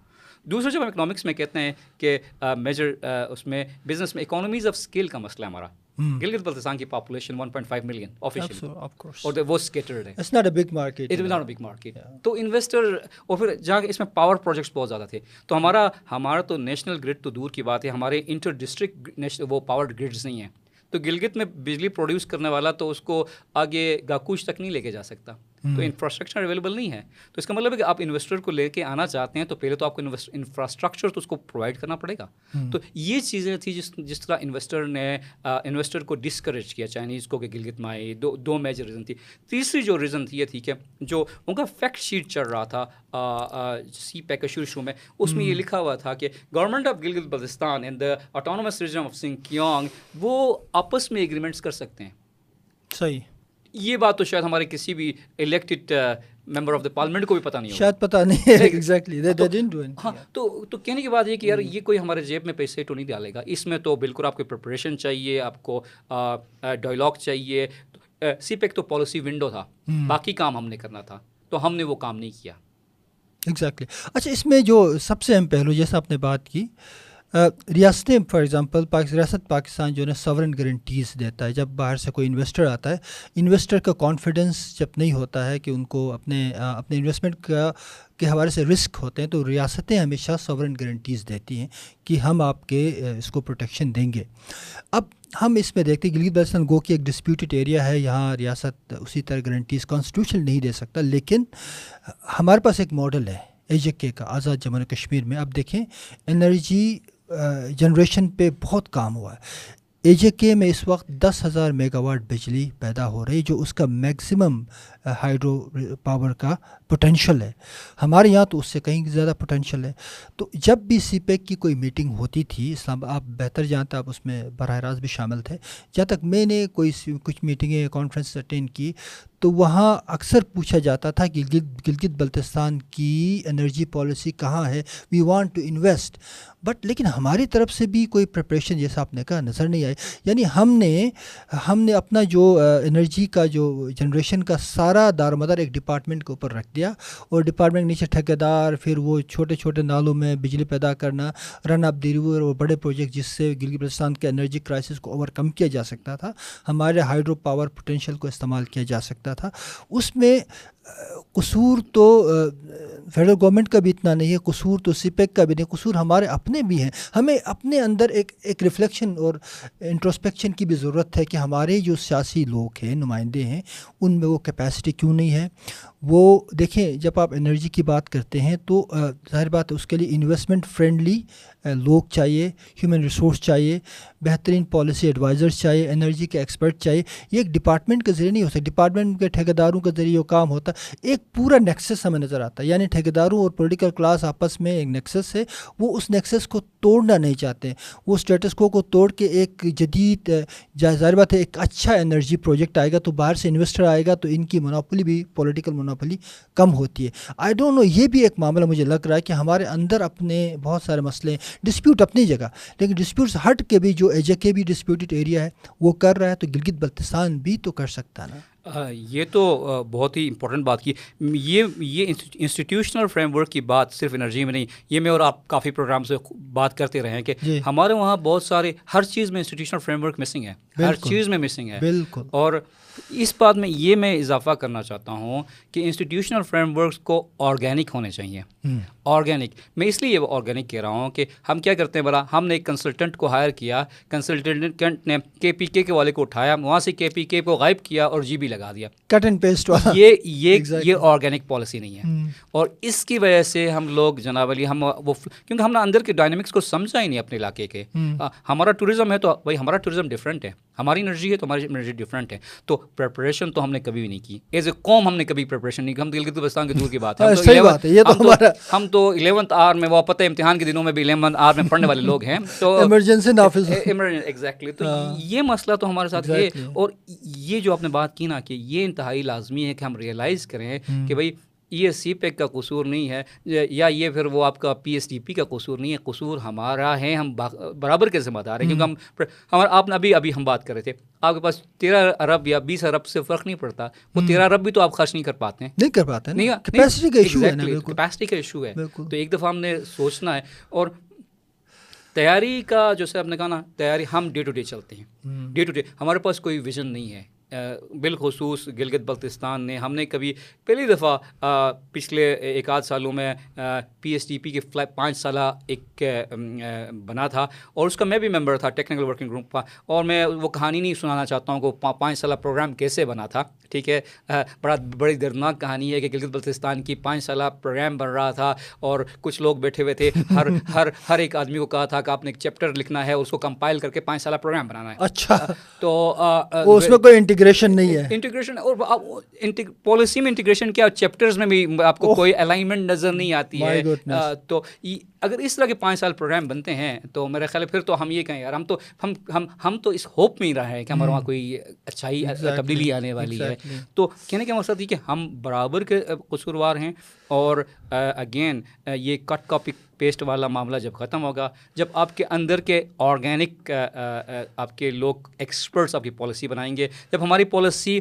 دوسرا، جب ہم اکنامکس میں کہتے ہیں کہ میجر اس میں بزنس میں اکانومیز آف اسکیل کا مسئلہ ہمارا۔ گلگت بلتستان کی پاپولیشن 1.5 ملین آفیشیل اور وہ اسکیٹرڈ ہے
it's not a big market
it not a big market تو انویسٹر اور پھر جہاں اس میں پاور پروجیکٹس بہت زیادہ تھے تو ہمارا ہمارا تو نیشنل گرڈ تو دور کی بات ہے ہمارے انٹر ڈسٹرکٹ وہ پاور گرڈز نہیں ہیں تو گلگت میں بجلی پروڈیوس کرنے والا تو اس کو آگے گاکوش تک نہیں لے کے جا سکتا تو انفراسٹرکچر اویلیبل نہیں ہے۔ تو اس کا مطلب ہے کہ آپ انویسٹر کو لے کے آنا چاہتے ہیں تو پہلے تو آپ کو انفراسٹرکچر تو اس کو پرووائڈ کرنا پڑے گا۔ تو یہ چیزیں تھیں جس جس طرح انویسٹر نے انویسٹر کو ڈسکریج کیا چائنیز کو کہ گلگت آئے دو دو میجر ریزن تھی۔ تیسری جو ریزن تھی یہ تھی کہ جو ان کا فیکٹ شیٹ چل رہا تھا سی پیک کے شروع شروع میں اس میں یہ لکھا ہوا تھا کہ government of Gilgit Baltistan and the autonomous region of Sinkiang وہ آپس میں ایگریمنٹس کر سکتے ہیں۔
صحیح۔
یہ بات تو شاید ہمارے کسی بھی elected member of the parliament کو بھی پتہ نہیں
شاید پتہ نہیں ایگزیکٹلی
ہاں تو تو کہنے کی بات یہ کہ یار یہ کوئی ہمارے جیب میں پیسے تو نہیں ڈالے گا۔ اس میں تو بالکل آپ کو پریپریشن چاہیے آپ کو ڈائلاگ چاہیے۔ سی پیک تو پالیسی ونڈو تھا۔ باقی کام ہم نے کرنا تھا۔ تو ہم نے وہ کام نہیں کیا۔
ایگزیکٹلی اچھا اس میں جو سب سے اہم پہلو جیسا آپ نے بات کی ریاستیں فار ایگزامپل ریاست پاکستان جو ہے نا سورن گارنٹیز دیتا ہے۔ جب باہر سے کوئی انویسٹر آتا ہے انویسٹر کا کانفیڈنس جب نہیں ہوتا ہے کہ ان کو اپنے اپنے انویسٹمنٹ کا، کے حوالے سے رسک ہوتے ہیں، تو ریاستیں ہمیشہ سورن گارنٹیز دیتی ہیں کہ ہم آپ کے اس کو پروٹیکشن دیں گے۔ اب ہم اس میں دیکھتے ہیں گلگت بلتستان گو کہ ایک ڈسپیوٹیڈ ایریا ہے۔ یہاں ریاست اسی طرح گارنٹیز کانسٹیٹیوشن نہیں دے سکتا، لیکن ہمارے پاس ایک ماڈل ہے ایجک کے کا، آزاد جموں کشمیر میں۔ اب دیکھیں انرجی جنریشن پہ بہت کام ہوا ہے۔ اے جے کے میں اس وقت دس ہزار میگا واٹ بجلی پیدا ہو رہی جو اس کا میکسیمم ہائیڈرو پاور کا پوٹینشیل ہے۔ ہمارے یہاں تو اس سے کہیں زیادہ پوٹینشیل ہے۔ تو جب بھی سی پیک کی کوئی میٹنگ ہوتی تھی، اسلام، آپ بہتر جانتے آپ اس میں براہ راست بھی شامل تھے۔ جہاں تک میں نے کوئی کچھ میٹنگیں کانفرنس اٹینڈ کی، تو وہاں اکثر پوچھا جاتا تھا کہ گلگت بلتستان کی انرجی پالیسی کہاں ہے؟ We want to invest but لیکن ہماری طرف سے بھی کوئی پریپریشن جیسا آپ نے کہا، نظر نہیں آئی۔ یعنی ہم نے ہم نے اپنا جو انرجی کا جو جنریشن کا سارا دار مدار ایک ڈپارٹمنٹ کے اوپر رکھ دیا اور ڈپارٹمنٹ نیچے ٹھیکے دار پھر وہ چھوٹے چھوٹے نالوں میں بجلی پیدا کرنا، رن اپ دی ریور اور بڑے پروجیکٹ جس سے گلگت بلتستان کے انرجی کرائسس کو اوور کم کیا جا سکتا تھا، ہمارے ہائیڈرو پاور پوٹینشیل کو استعمال کیا جا سکتا تھا۔ اس میں، قصور تو فیڈرل گورنمنٹ کا بھی اتنا نہیں ہے، قصور تو سی پیک کا بھی نہیں، قصور ہمارے اپنے بھی ہیں۔ ہمیں اپنے اندر ایک ایک ریفلیکشن اور انٹروسپیکشن کی بھی ضرورت ہے کہ ہمارے جو سیاسی لوگ ہیں، نمائندے ہیں، ان میں وہ کیپیسٹی کیوں نہیں ہے؟ وہ دیکھیں، جب آپ انرجی کی بات کرتے ہیں تو ظاہر بات ہے اس کے لیے انویسٹمنٹ فرینڈلی لوگ چاہیے، ہیومن ریسورس چاہیے، بہترین پالیسی ایڈوائزرس چاہیے، انرجی کے ایکسپرٹ چاہیے۔ یہ ایک ڈپارٹمنٹ کے ذریعے نہیں ہو سکتا، ڈپارٹمنٹ کے ٹھیکیداروں کے ذریعے وہ کام ہوتا ہے ایک پورا نیکسس ہمیں نظر آتا۔ ہے یعنی ٹھیکیداروں اور پولیٹیکل کلاس آپس میں ایک نیکسس ہے، وہ اس نیکسس کو توڑنا نہیں چاہتے۔ وہ اسٹیٹس کو کو توڑ کے ایک جدید ظاہر بات ہے ایک اچھا انرجی پروجیکٹ آئے گا تو باہر سے انویسٹر آئے گا تو ان کی مناپلی بھی پولیٹیکل مناپلی کم ہوتی ہے۔ آئی ڈونٹ نو یہ بھی ایک معاملہ مجھے لگ رہا ہے کہ ہمارے اندر اپنے بہت سارے مسئلے ڈسپیوٹ اپنی جگہ لیکن ڈسپیوٹس ہٹ کے بھی جو ایجے کے بھی ڈسپیوٹڈ ایریا ہے وہ کر رہا ہے تو گلگت بلتستان بھی تو کر سکتا ہے نا۔
یہ تو بہت ہی امپورٹنٹ بات کی۔ یہ یہ انسٹیٹیوشنل فریم ورک کی بات صرف انرجی میں نہیں یہ میں اور آپ کافی پروگرام سے بات کرتے رہے ہیں کہ جی۔ ہمارے وہاں بہت سارے ہر چیز میں انسٹیٹیوشنل فریم ورک مسنگ ہے۔ ہر چیز میں مسنگ ہے۔
بالکل۔
اور اس بات میں یہ میں اضافہ کرنا چاہتا ہوں کہ انسٹیٹیوشنل فریم ورکس کو آرگینک ہونے چاہیے۔ آرگینک میں اس لیے یہ آرگینک کہہ رہا ہوں کہ ہم کیا کرتے ہیں بلا؟ ہم نے ایک کنسلٹنٹ کو ہائر کیا کنسلٹنٹ نے کے پی کے والے کو اٹھایا وہاں سے کے پی کے کو غائب کیا اور جی بی لگا دیا۔
کٹ اینڈ پیسٹ
یہ یہ یہ آرگینک پالیسی نہیں ہے۔ اور اس کی وجہ سے ہم لوگ جناب علی ہم وہ کیونکہ ہم نے اندر کے ڈائنمکس کو سمجھا ہی نہیں اپنے علاقے کے۔ ہمارا ٹوریزم ہے تو بھائی ہمارا ٹوریزم ڈفرینٹ ہے۔ ہماری انرجی ہے تو ہماری انرجی ڈفرینٹ ہے۔ تو پریپریشن تو ہم نے کبھی بھی نہیں کی۔ ایز اے قوم ہم نے کبھی پریپریشن نہیں کی۔ ہم گلگت بلتستان کے دور کی بات ہے۔ ہم تو الیونتھ آر میں وہ پتہ امتحان کے دنوں میں بھی الیونتھ آر میں پڑھنے والے لوگ ہیں۔ تو
ایمرجنسی نافذ
ایگزیکٹلی تو یہ مسئلہ تو ہمارے ساتھ ہے اور یہ جو آپ نے بات کی نا کہ یہ انتہائی لازمی ہے کہ ہم ریئلائز کریں کہ بھائی ای ایس سی پیک کا قصور نہیں ہے یا یہ پھر وہ آپ کا پی ایس ڈی پی کا قصور نہیں ہے قصور ہمارا ہے ہم برابر کے ذمہ دار ہیں کیونکہ ہم ہمارا آپ نے ابھی ابھی ہم بات کر رہے تھے آپ کے پاس تیرہ ارب یا بیس ارب سے فرق نہیں پڑتا وہ تیرہ ارب بھی تو آپ خرچ نہیں کر پاتے ہیں۔
نہیں کر پاتے
نہیں کیپیسٹی کا ایشو ہے تو ایک دفعہ ہم نے سوچنا ہے اور تیاری کا جو سے آپ نے کہا نا تیاری ہم ڈے ٹو ڈے چلتے ہیں۔ ڈے ٹو ڈے ہمارے پاس کوئی ویژن نہیں ہے۔ بالخصوص گلگت بلتستان نے ہم نے کبھی پہلی دفعہ پچھلے ایک آدھ سالوں میں پی ایس ٹی پی کے پانچ سالہ ایک بنا تھا اور اس کا میں بھی ممبر تھا ٹیکنیکل ورکنگ گروپ کا اور میں وہ کہانی نہیں سنانا چاہتا ہوں کہ پانچ سالہ پروگرام کیسے بنا تھا ٹھیک ہے؟ بڑا بڑی دردناک کہانی ہے کہ گلگت بلتستان کی پانچ سالہ پروگرام بن رہا تھا اور کچھ لوگ بیٹھے ہوئے تھے ہر ہر ہر ایک آدمی کو کہا تھا کہ آپ نے ایک چیپٹر لکھنا ہے اس کو کمپائل کر کے پانچ سالہ پروگرام بنانا ہے۔
اچھا۔
تو
اس میں کوئی انٹیگریشن نہیں ہے۔
انٹیگریشن اور پالیسی میں انٹیگریشن کیا چیپٹرز میں بھی آپ کو کوئی الائنمنٹ نظر نہیں آتی ہے۔ تو اگر اس طرح کے پانچ سال پروگرام بنتے ہیں تو میرے خیال پھر تو ہم یہ کہیں یار ہم تو ہم ہم ہم تو اس ہوپ میں ہی رہے ہیں کہ ہمارے وہاں کوئی اچھائی تبدیلی آنے والی ہے۔ تو کہنے کا مقصد یہ کہ ہم برابر کے قصوروار ہیں اور اگین یہ کٹ کاپی پیسٹ والا معاملہ جب ختم ہوگا جب آپ کے اندر کے آرگینک آپ کے لوگ ایکسپرٹس آپ کی پالیسی بنائیں گے جب ہماری پالیسی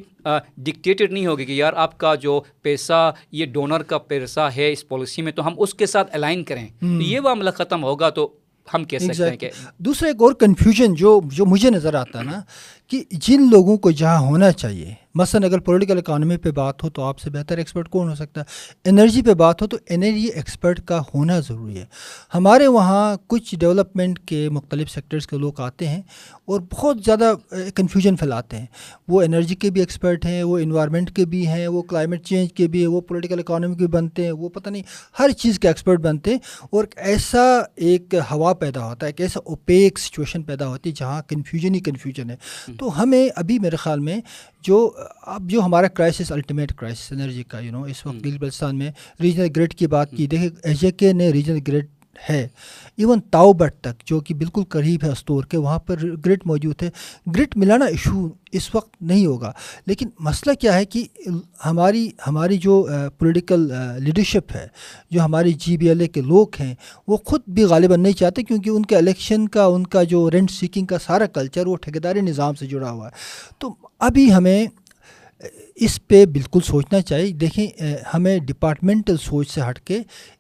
ڈکٹیٹڈ نہیں ہوگی کہ یار آپ کا جو پیسہ یہ ڈونر کا پیسہ ہے اس پالیسی میں تو ہم اس کے ساتھ الائن کریں۔ یہ معاملہ ختم ہوگا تو ہم کہہ سکتے ہیں کہ
دوسرا ایک اور کنفیوژن جو جو مجھے نظر آتا نا کہ جن لوگوں کو جہاں ہونا چاہیے مثلاً اگر پولیٹیکل اکانومی پہ بات ہو تو آپ سے بہتر ایکسپرٹ کون ہو سکتا ہے؟ انرجی پہ بات ہو تو انرجی ایکسپرٹ کا ہونا ضروری ہے۔ ہمارے وہاں کچھ ڈیولپمنٹ کے مختلف سیکٹرز کے لوگ آتے ہیں اور بہت زیادہ کنفیوژن پھیلاتے ہیں۔ وہ انرجی کے بھی ایکسپرٹ ہیں وہ انوائرمنٹ کے بھی ہیں وہ کلائمیٹ چینج کے بھی ہیں وہ پولیٹیکل اکانومی کے بنتے ہیں وہ پتہ نہیں ہر چیز کے ایکسپرٹ بنتے ہیں اور ایسا ایک ہوا پیدا ہوتا ہے ایک ایسا اوپیک سچویشن پیدا ہوتی ہے جہاں کنفیوژن ہی کنفیوژن ہے۔ تو ہمیں ابھی میرے خیال میں جو اب جو ہمارا کرائسس الٹیمیٹ کرائسس انرجی کا یو نو اس وقت گل بلستان میں ریجنل گریڈ کی بات کی دیکھیں ایچ اے کے نے ریجنل گریڈ ہے۔ ایون تاؤ بٹ تک، جو کہ بالکل قریب ہے استور کے، وہاں پر گرٹ موجود ہے۔ گرٹ ملانا ایشو اس وقت نہیں ہوگا۔ لیکن مسئلہ کیا ہے کہ ہماری ہماری جو پولیٹیکل لیڈرشپ ہے، جو ہماری جی بی ایل اے کے لوگ ہیں، وہ خود بھی غالباً نہیں چاہتے کیونکہ ان کے الیکشن کا، ان کا جو رینٹ سیکنگ کا سارا کلچر وہ ٹھیکیداری نظام سے جڑا ہوا ہے۔ تو ابھی ہمیں اس پہ بالکل سوچنا چاہیے۔ دیکھیں ہمیں ڈپارٹمنٹل سوچ سے ہٹ کے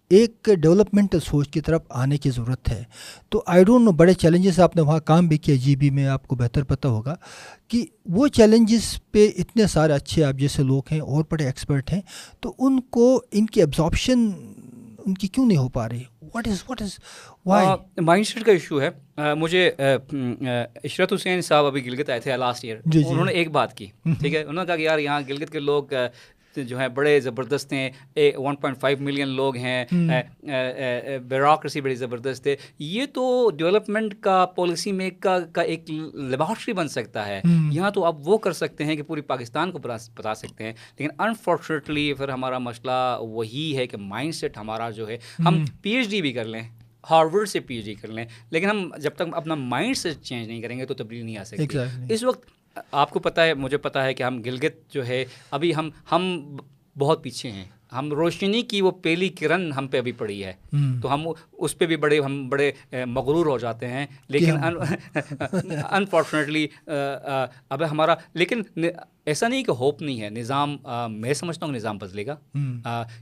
ایک ڈیولپمنٹل سوچ کی طرف آنے کی ضرورت ہے۔ تو آئی ڈونٹ نو بڑے چیلنجز آپ نے وہاں کام بھی کیا جی بی میں آپ کو بہتر پتہ ہوگا کہ وہ چیلنجز پہ اتنے سارے اچھے آپ جیسے لوگ ہیں اور بڑے ایکسپرٹ ہیں، تو ان کو، ان کی ایبزارپشن ان کی کیوں نہیں ہو پا رہی؟ What is what is
why mindset کا ایشو ہے۔ مجھے عشرت حسین صاحب ابھی گلگت آئے تھے لاسٹ ایئر جی، جی۔ انہوں نے ایک بات کی ٹھیک ہے؟ انہوں نے کہا کہ یار یہاں گلگت کے لوگ جو ہیں بڑے زبردست ہیں۔ ون پوائنٹ فائیو ملین لوگ ہیں۔ بیوروکریسی بڑی زبردست ہے۔ یہ تو ڈیولپمنٹ کا پالیسی میک کا کا ایک لیبارٹری بن سکتا ہے۔ یہاں تو آپ وہ کر سکتے ہیں کہ پوری پاکستان کو بتا سکتے ہیں۔ لیکن انفارچونیٹلی پھر ہمارا مسئلہ وہی ہے کہ مائنڈ سیٹ ہمارا جو ہے ہم۔ پی ایچ ڈی بھی کر لیں۔ ہارورڈ سے پی ایچ ڈی کر لیں۔ لیکن ہم جب تک اپنا مائنڈ سیٹ چینج نہیں کریں گے تو تبدیلی نہیں آ سکتی۔ اس وقت آپ کو پتہ ہے مجھے پتہ ہے کہ ہم گلگت جو ہے ابھی ہم ہم بہت پیچھے ہیں۔ ہم روشنی کی وہ پہلی کرن ہم پہ ابھی پڑی ہے۔ تو ہم اس پہ بھی بڑے ہم بڑے مغرور ہو جاتے ہیں۔ لیکن انفارچونیٹلی اب ہمارا لیکن ایسا نہیں کہ ہوپ نہیں ہے۔ نظام میں سمجھتا ہوں کہ نظام بدلے گا۔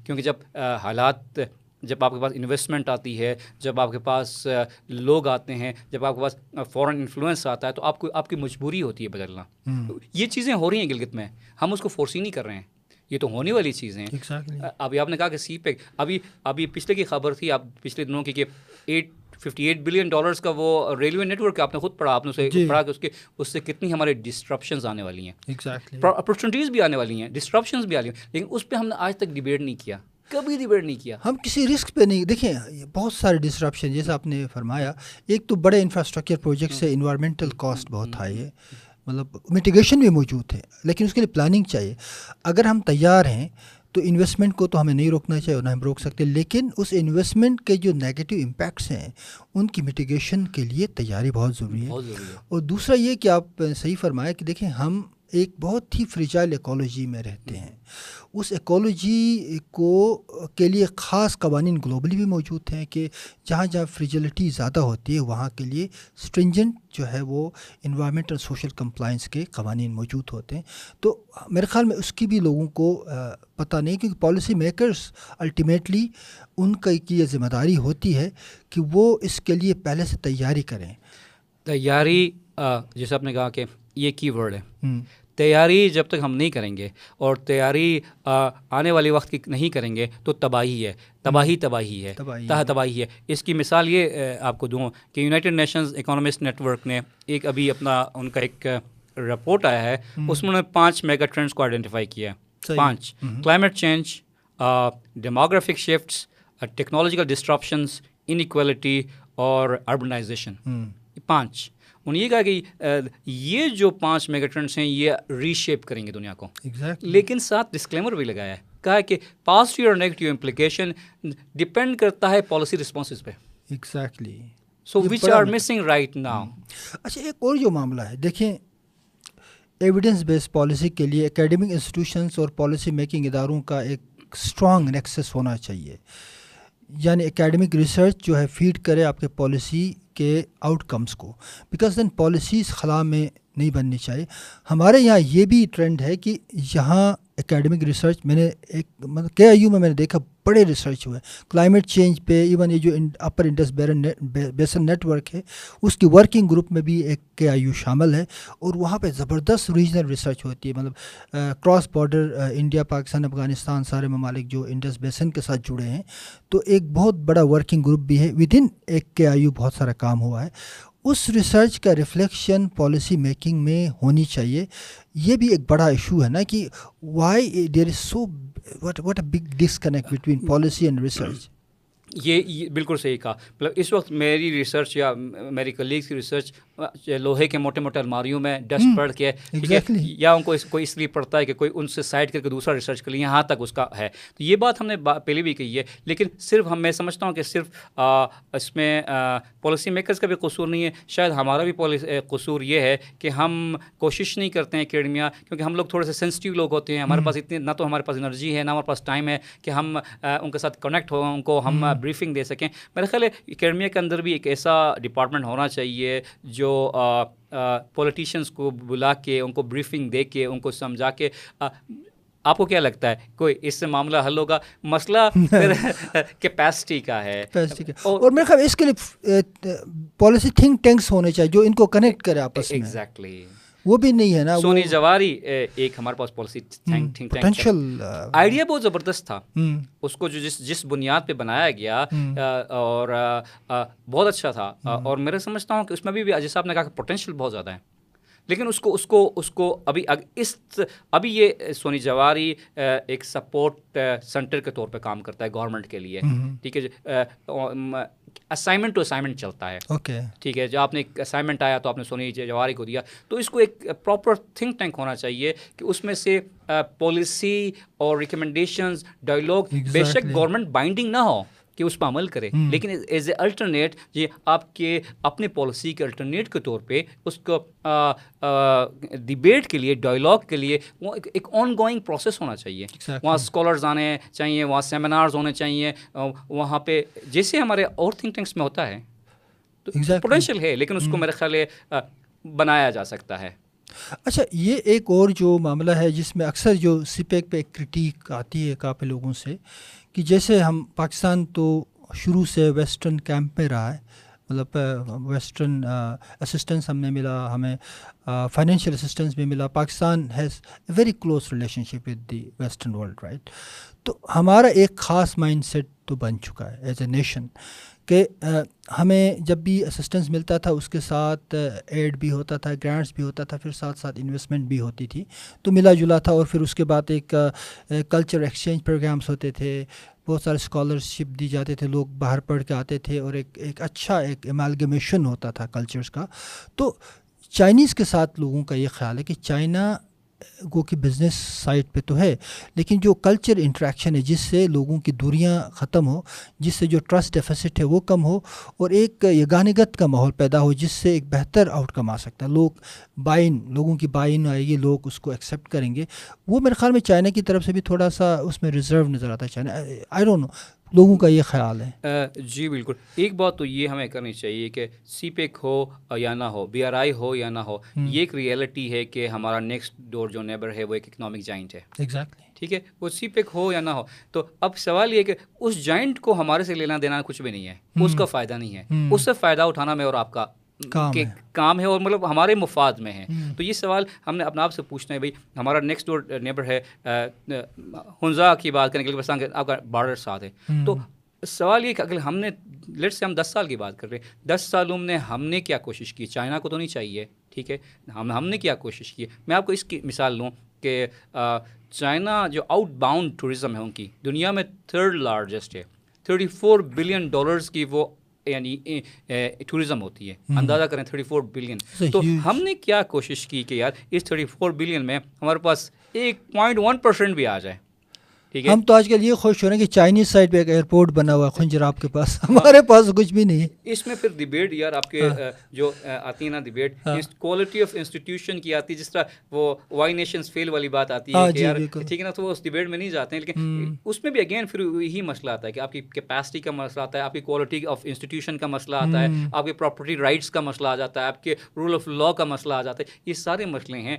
کیونکہ جب حالات جب آپ کے پاس انویسٹمنٹ آتی ہے جب آپ کے پاس لوگ آتے ہیں جب آپ کے پاس فورن انفلوئنس آتا ہے تو آپ کو آپ کی مجبوری ہوتی ہے بدلنا۔ یہ چیزیں ہو رہی ہیں گلگت میں۔ ہم اس کو فورسی نہیں کر رہے ہیں۔ یہ تو ہونے والی چیزیں ہیں۔ ابھی آپ نے کہا کہ سی پیک ابھی ابھی پچھلے کی خبر تھی آپ پچھلے دنوں کی کہ eight fifty eight billion dollars کا وہ ریلوے نیٹ ورک آپ نے خود پڑھا آپ نے اسے جی۔ پڑھا کہ اس کے اس سے کتنی ہمارے ڈسٹرپشنز آنے والی ہیں۔ اپرچونیٹیز بھی آنے والی ہیں ڈسٹرپشنز بھی آ رہی ہیں لیکن اس پہ ہم نے آج تک ڈبیٹ نہیں کیا۔ کبھی ڈبیٹ نہیں کیا۔
ہم کسی رسک پہ نہیں دیکھیں بہت سارے ڈسٹرپشن جیسے آپ نے فرمایا ایک تو بڑے انفراسٹرکچر پروجیکٹ سے انوائرمنٹل کاسٹ بہت ہائی ہے۔ مطلب میٹیگیشن بھی موجود ہے لیکن اس کے لیے پلاننگ چاہیے۔ اگر ہم تیار ہیں تو انویسٹمنٹ کو تو ہمیں نہیں روکنا چاہیے اور نہ ہم روک سکتے لیکن اس انویسٹمنٹ کے جو نیگیٹو امپیکٹس ہیں ان کی میٹیگیشن کے لیے تیاری بہت ضروری ہے۔ اور دوسرا یہ کہ آپ صحیح فرمایا کہ دیکھیں ہم ایک بہت ہی فریجائل ایکولوجی میں رہتے ہیں۔ اس ایکولوجی کو کے لیے خاص قوانین گلوبلی بھی موجود ہیں کہ جہاں جہاں فریجلٹی زیادہ ہوتی ہے وہاں کے لیے اسٹرنجنٹ جو ہے وہ انوائرمنٹ اور سوشل کمپلائنس کے قوانین موجود ہوتے ہیں۔ تو میرے خیال میں اس کی بھی لوگوں کو پتہ نہیں کیونکہ پالیسی میکرس الٹیمیٹلی ان کا کی یہ ذمہ داری ہوتی ہے کہ وہ اس کے لیے پہلے سے تیاری کریں۔
تیاری جیسے آپ نے کہا کہ یہ کی ورڈ ہے تیاری جب تک ہم نہیں کریں گے اور تیاری آنے والے وقت کی نہیں کریں گے تو تباہی ہے تباہی تباہی ہے تہ تباہی ہے۔ اس کی مثال یہ آپ کو دوں کہ United Nations economist network نے ایک ابھی اپنا ان کا ایک رپورٹ آیا ہے اس میں انہوں نے پانچ میگا ٹرینڈس کو آئیڈینٹیفائی کیا ہے۔ پانچ۔ Climate change demographic shifts technological disruptions inequality اور اربنائزیشن پانچ۔ انہوں نے یہ کہا کہ یہ جو پانچ میگا ٹرینڈس ہیں یہ ری شیپ کریں گے دنیا کو۔ لیکن ساتھ ڈسکلیمر بھی لگایا ہے۔ کہا کہ پازیٹیو اور نیگیٹیو امپلیکیشن ڈپینڈ کرتا ہے پالیسی رسپانسز پہ۔
Exactly
so which are missing right now
اچھا ایک اور جو معاملہ ہے دیکھیں ایویڈنس بیس پالیسی کے لیے اکیڈمک انسٹیٹیوشنس اور پالیسی میکنگ اداروں کا ایک اسٹرانگ نیکسس ہونا چاہیے۔ یعنی اکیڈمک ریسرچ جو ہے فیڈ کرے آپ کے پالیسی کے آؤٹ کمس کو. بیکاز دین پالیسیز خلا میں نہیں بننی چاہیے۔ ہمارے یہاں یہ بھی ٹرینڈ ہے کہ یہاں اکیڈمک ریسرچ میں نے ایک مطلب کے آئی یو میں میں نے دیکھا بڑے ریسرچ ہوئے۔ کلائمیٹ چینج پہ ایون یہ جو upper Indus basin network ہے، اس کی ورکنگ گروپ میں بھی ایک کے آئی یو شامل ہے اور وہاں پہ زبردست ریجنل ریسرچ ہوتی ہے۔ مطلب cross border India Pakistan Afghanistan سارے ممالک جو انڈس بیسن کے ساتھ جڑے ہیں۔ تو ایک بہت بڑا ورکنگ گروپ بھی ہے۔ ود ان ایک کے آئی یو بہت سارا کام ہوا ہے۔ اس ریسرچ کا ریفلیکشن پالیسی میکنگ میں ہونی چاہیے۔ یہ بھی ایک بڑا ایشو ہے نا کہ why there is so what what a big disconnect between policy and research
یہ بالکل صحیح کہا۔ مطلب اس وقت میری ریسرچ یا میری کلیگس کی ریسرچ لوہے کے موٹے موٹے الماریوں میں ڈسٹ پڑھ کے یا ان کو اس کوئی اس لیے پڑھتا ہے کہ کوئی ان سے سائڈ کر کے دوسرا ریسرچ کر لیں یہاں تک اس کا ہے۔ تو یہ بات ہم نے پہلے بھی کہی ہے لیکن صرف ہم میں سمجھتا ہوں کہ صرف اس میں پالیسی میکرز کا بھی قصور نہیں ہے۔ شاید ہمارا بھی قصور یہ ہے کہ ہم کوشش نہیں کرتے ہیں اکیڈمیا کیونکہ ہم لوگ تھوڑے سے سینسٹیو لوگ ہوتے ہیں۔ ہمارے پاس اتنی نہ تو ہمارے پاس انرجی ہے نہ ہمارے پاس ٹائم ہے کہ ہم ان کے ساتھ کنیکٹ ہو ان کو ہم۔ بریفنگ دے سکیں۔ میرا خیال ہے اکیڈمیا کے اندر بھی ایک ایسا ڈپارٹمنٹ ہونا چاہیے جو پولیٹیشینس کو بلا کے ان کو بریفنگ دے کے ان کو سمجھا کے آپ کو کیا لگتا ہے؟ کوئی اس سے معاملہ حل ہوگا؟ مسئلہ کیپیسٹی کا ہے۔
اور میرے خیال اس کے لیے پالیسی تھنک ٹینکس ہونے چاہیے جو ان کو کنیکٹ کرے آپس میں۔
ایگزیکٹلی
وہ بھی نہیں ہے نا
سونی جواری ایک ہمارے پاس پالیسی آئیڈیا بہت زبردست تھا۔ اس کو جو جس جس بنیاد پہ بنایا گیا اور بہت اچھا تھا۔ اور میرا سمجھتا ہوں کہ اس میں بھی جیسا آپ نے کہا کہ پوٹینشیل بہت زیادہ ہے۔ لیکن اس کو اس کو اس کو ابھی اس ابھی یہ سونی جواری ایک سپورٹ سینٹر کے طور پہ کام کرتا ہے گورنمنٹ کے لیے۔ ٹھیک ہے اسائنمنٹ ٹو اسائنمنٹ چلتا ہے۔
اوکے
ٹھیک ہے جب آپ نے ایک اسائنمنٹ آیا تو آپ نے سونی جواری کو دیا۔ تو اس کو ایک پراپر تھنک ٹینک ہونا چاہیے کہ اس میں سے پالیسی اور ریکمنڈیشنز ڈائلاگ بے شک گورنمنٹ بائنڈنگ نہ ہو۔ کہ اس پہ عمل کرے۔ لیکن ایز اے الٹرنیٹ یہ آپ کے اپنے پالیسی کے الٹرنیٹ کے طور پہ اس کو ڈبیٹ کے لیے ڈائلاگ کے لیے وہ ایک آن گوئنگ پروسیس ہونا چاہیے۔ وہاں اسکالرز آنے چاہیے وہاں سیمینارز ہونے چاہیے وہاں پہ جیسے ہمارے اور تھنک ٹینکس میں ہوتا ہے تو پوٹینشیل ہے لیکن اس کو میرے خیال ہے بنایا جا سکتا ہے۔
اچھا یہ ایک اور جو معاملہ ہے جس میں اکثر جو سی پیک پہ کرٹیک آتی ہے کافی لوگوں سے کہ جیسے ہم پاکستان تو شروع سے ویسٹرن کیمپ میں رہا ہے مطلب ویسٹرن اسسٹنس ہم نے ملا، ہمیں فائنینشیل اسسٹنس بھی ملا۔ Pakistan has a very close relationship with the western world right تو ہمارا ایک خاص مائنڈ سیٹ تو بن چکا ہے ایز اے نیشن کہ ہمیں جب بھی اسسٹنس ملتا تھا، اس کے ساتھ ایڈ بھی ہوتا تھا گرانٹس بھی ہوتا تھا، پھر ساتھ ساتھ انویسٹمنٹ بھی ہوتی تھی۔ تو ملا جلا تھا اور پھر اس کے بعد ایک کلچر ایکسچینج پروگرامس ہوتے تھے۔ بہت سارے اسکالرشپ دی جاتے تھے، لوگ باہر پڑھ کے آتے تھے اور ایک ایک اچھا ایک ایمالگمیشن ہوتا تھا کلچرس کا۔ تو چائنیز کے ساتھ لوگوں کا یہ خیال ہے کہ چائنا گو کہ بزنس سائٹ پہ تو ہے، لیکن جو کلچر انٹریکشن ہے، جس سے لوگوں کی دوریاں ختم ہو جس سے جو ٹرسٹ ڈیفیسٹ ہے وہ کم ہو، اور ایک یگانگت کا ماحول پیدا ہو، جس سے ایک بہتر آؤٹ کم آ سکتا ہے۔ لوگ بائن لوگوں کی بائن آئے گی، لوگ اس کو ایکسیپٹ کریں گے۔ وہ میرے خیال میں چائنا کی طرف سے بھی تھوڑا سا اس میں ریزرو نظر آتا ہے۔ چائنا آئی ڈونٹ نو لوگوں کا یہ خیال
ہے۔ جی بالکل۔ ایک بات تو یہ ہمیں کرنی چاہیے کہ سی پیک ہو یا نہ ہو بی آر آئی ہو یا نہ ہو یہ ایک ریئلٹی ہے کہ ہمارا نیکسٹ ڈور جو نیبر ہے وہ ایک اکنامک جائنٹ ہے۔
ایگزیکٹلی
ٹھیک ہے؟ وہ سی پیک ہو یا نہ ہو۔ تو اب سوال یہ کہ اس جائنٹ کو ہمارے سے لینا دینا کچھ بھی نہیں ہے۔ اس کا فائدہ نہیں ہے۔ اس سے فائدہ اٹھانا میں اور آپ کا کام ہے۔ اور مطلب ہمارے مفاد میں ہے۔ تو یہ سوال ہم نے اپنے آپ سے پوچھنا ہے بھائی ہمارا نیکسٹ ڈور نیبر ہے ہنزا کی بات کریں گے آپ کا بارڈر ساتھ ہے۔ تو سوال یہ کہ اگر ہم نے لیٹ سے ہم دس سال کی بات کر رہے ہیں دس سالوں میں ہم نے کیا کوشش کی؟ چائنا کو تو نہیں چاہیے ٹھیک ہے؟ ہم ہم نے کیا کوشش کی؟ میں آپ کو اس کی مثال لوں کہ چائنا جو آؤٹ باؤنڈ ٹوریزم ہے ان کی دنیا میں تھرڈ لارجسٹ ہے۔ تھرٹی فور بلین ڈالرس کی وہ یعنی ٹوریزم ہوتی ہے اندازہ کریں تھرٹی فور بلین تو ہم نے کیا کوشش کی کہ یار اس تھرٹی فور بلین میں ہمارے پاس ایک پوائنٹ ون پرسینٹ بھی آ جائے۔
ہم تو آج کل یہ خوش ہو رہے ہیں کہ چائنیز سائڈ پہ ایک ایئرپورٹ بنا ہوا ہے خنجر آپ کے پاس۔ ہمارے پاس کچھ بھی نہیں۔ ہے
اس میں پھر ڈبیٹ یار آپ کے ہاں۔ جو آتی ہے نا ڈبیٹ کوالٹی آف انسٹیٹیوشن کی آتی ہے جس طرح وہ وائی نیشنز فیل والی بات آتی ہے ہاں، جی، ٹھیک ہے نا تو وہ اس ڈبیٹ میں نہیں جاتے ہیں لیکن اس میں بھی اگین پھر یہی مسئلہ آتا ہے کہ آپ کی کیپیسٹی کا مسئلہ آتا ہے آپ کی کوالٹی آف انسٹیٹیوشن کا مسئلہ آتا ہے آپ کے پراپرٹی رائٹس کا مسئلہ آ جاتا ہے آپ کے رول آف لا کا مسئلہ آ جاتا ہے۔ یہ سارے مسئلے ہیں۔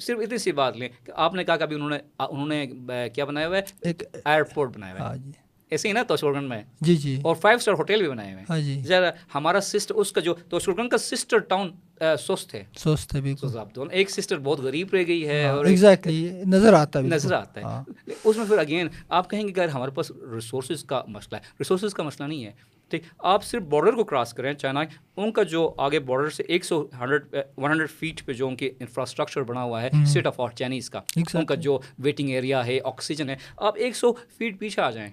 صرف اتنی سی بات لیں کہ آپ نے کہا کہ ابھی انہوں نے انہوں نے کیا بنایا ہوا ہے ایک ایئرپورٹ ہوئے ہاں جی۔ ایسے ہی نا توشورگن میں۔
جی جی۔
اور فائیو اسٹار ہوٹل بھی بنائے ہوئے۔ ہیں جی۔ ذرا ہمارا سسٹر اس کا جو توشورگن کا سسٹر ٹاؤن سست ہے۔
سست ہے بالکل۔
ایک سسٹر بہت غریب رہ گئی ہے
اور ایگزیکٹلی نظر آتا ہے
نظر آتا ہے۔ ہاں۔ اس میں پھر اگین آپ کہیں گے کہ ہمارے پاس ریسورسز کا مسئلہ ہے۔ ریسورسز کا مسئلہ نہیں ہے۔ ٹھیک آپ صرف بارڈر کو کراس کریں چائنا ان کا جو آگے بارڈر سے ایک سو ہنڈریڈ ون ہنڈریڈ فیٹ پہ جو ان کی انفراسٹرکچر بنا ہوا ہے اسٹیٹ آف آرٹ چائنیز کا۔ ان کا جو ویٹنگ ایریا ہے آکسیجن ہے آپ ایک سو فیٹ پیچھے آ جائیں۔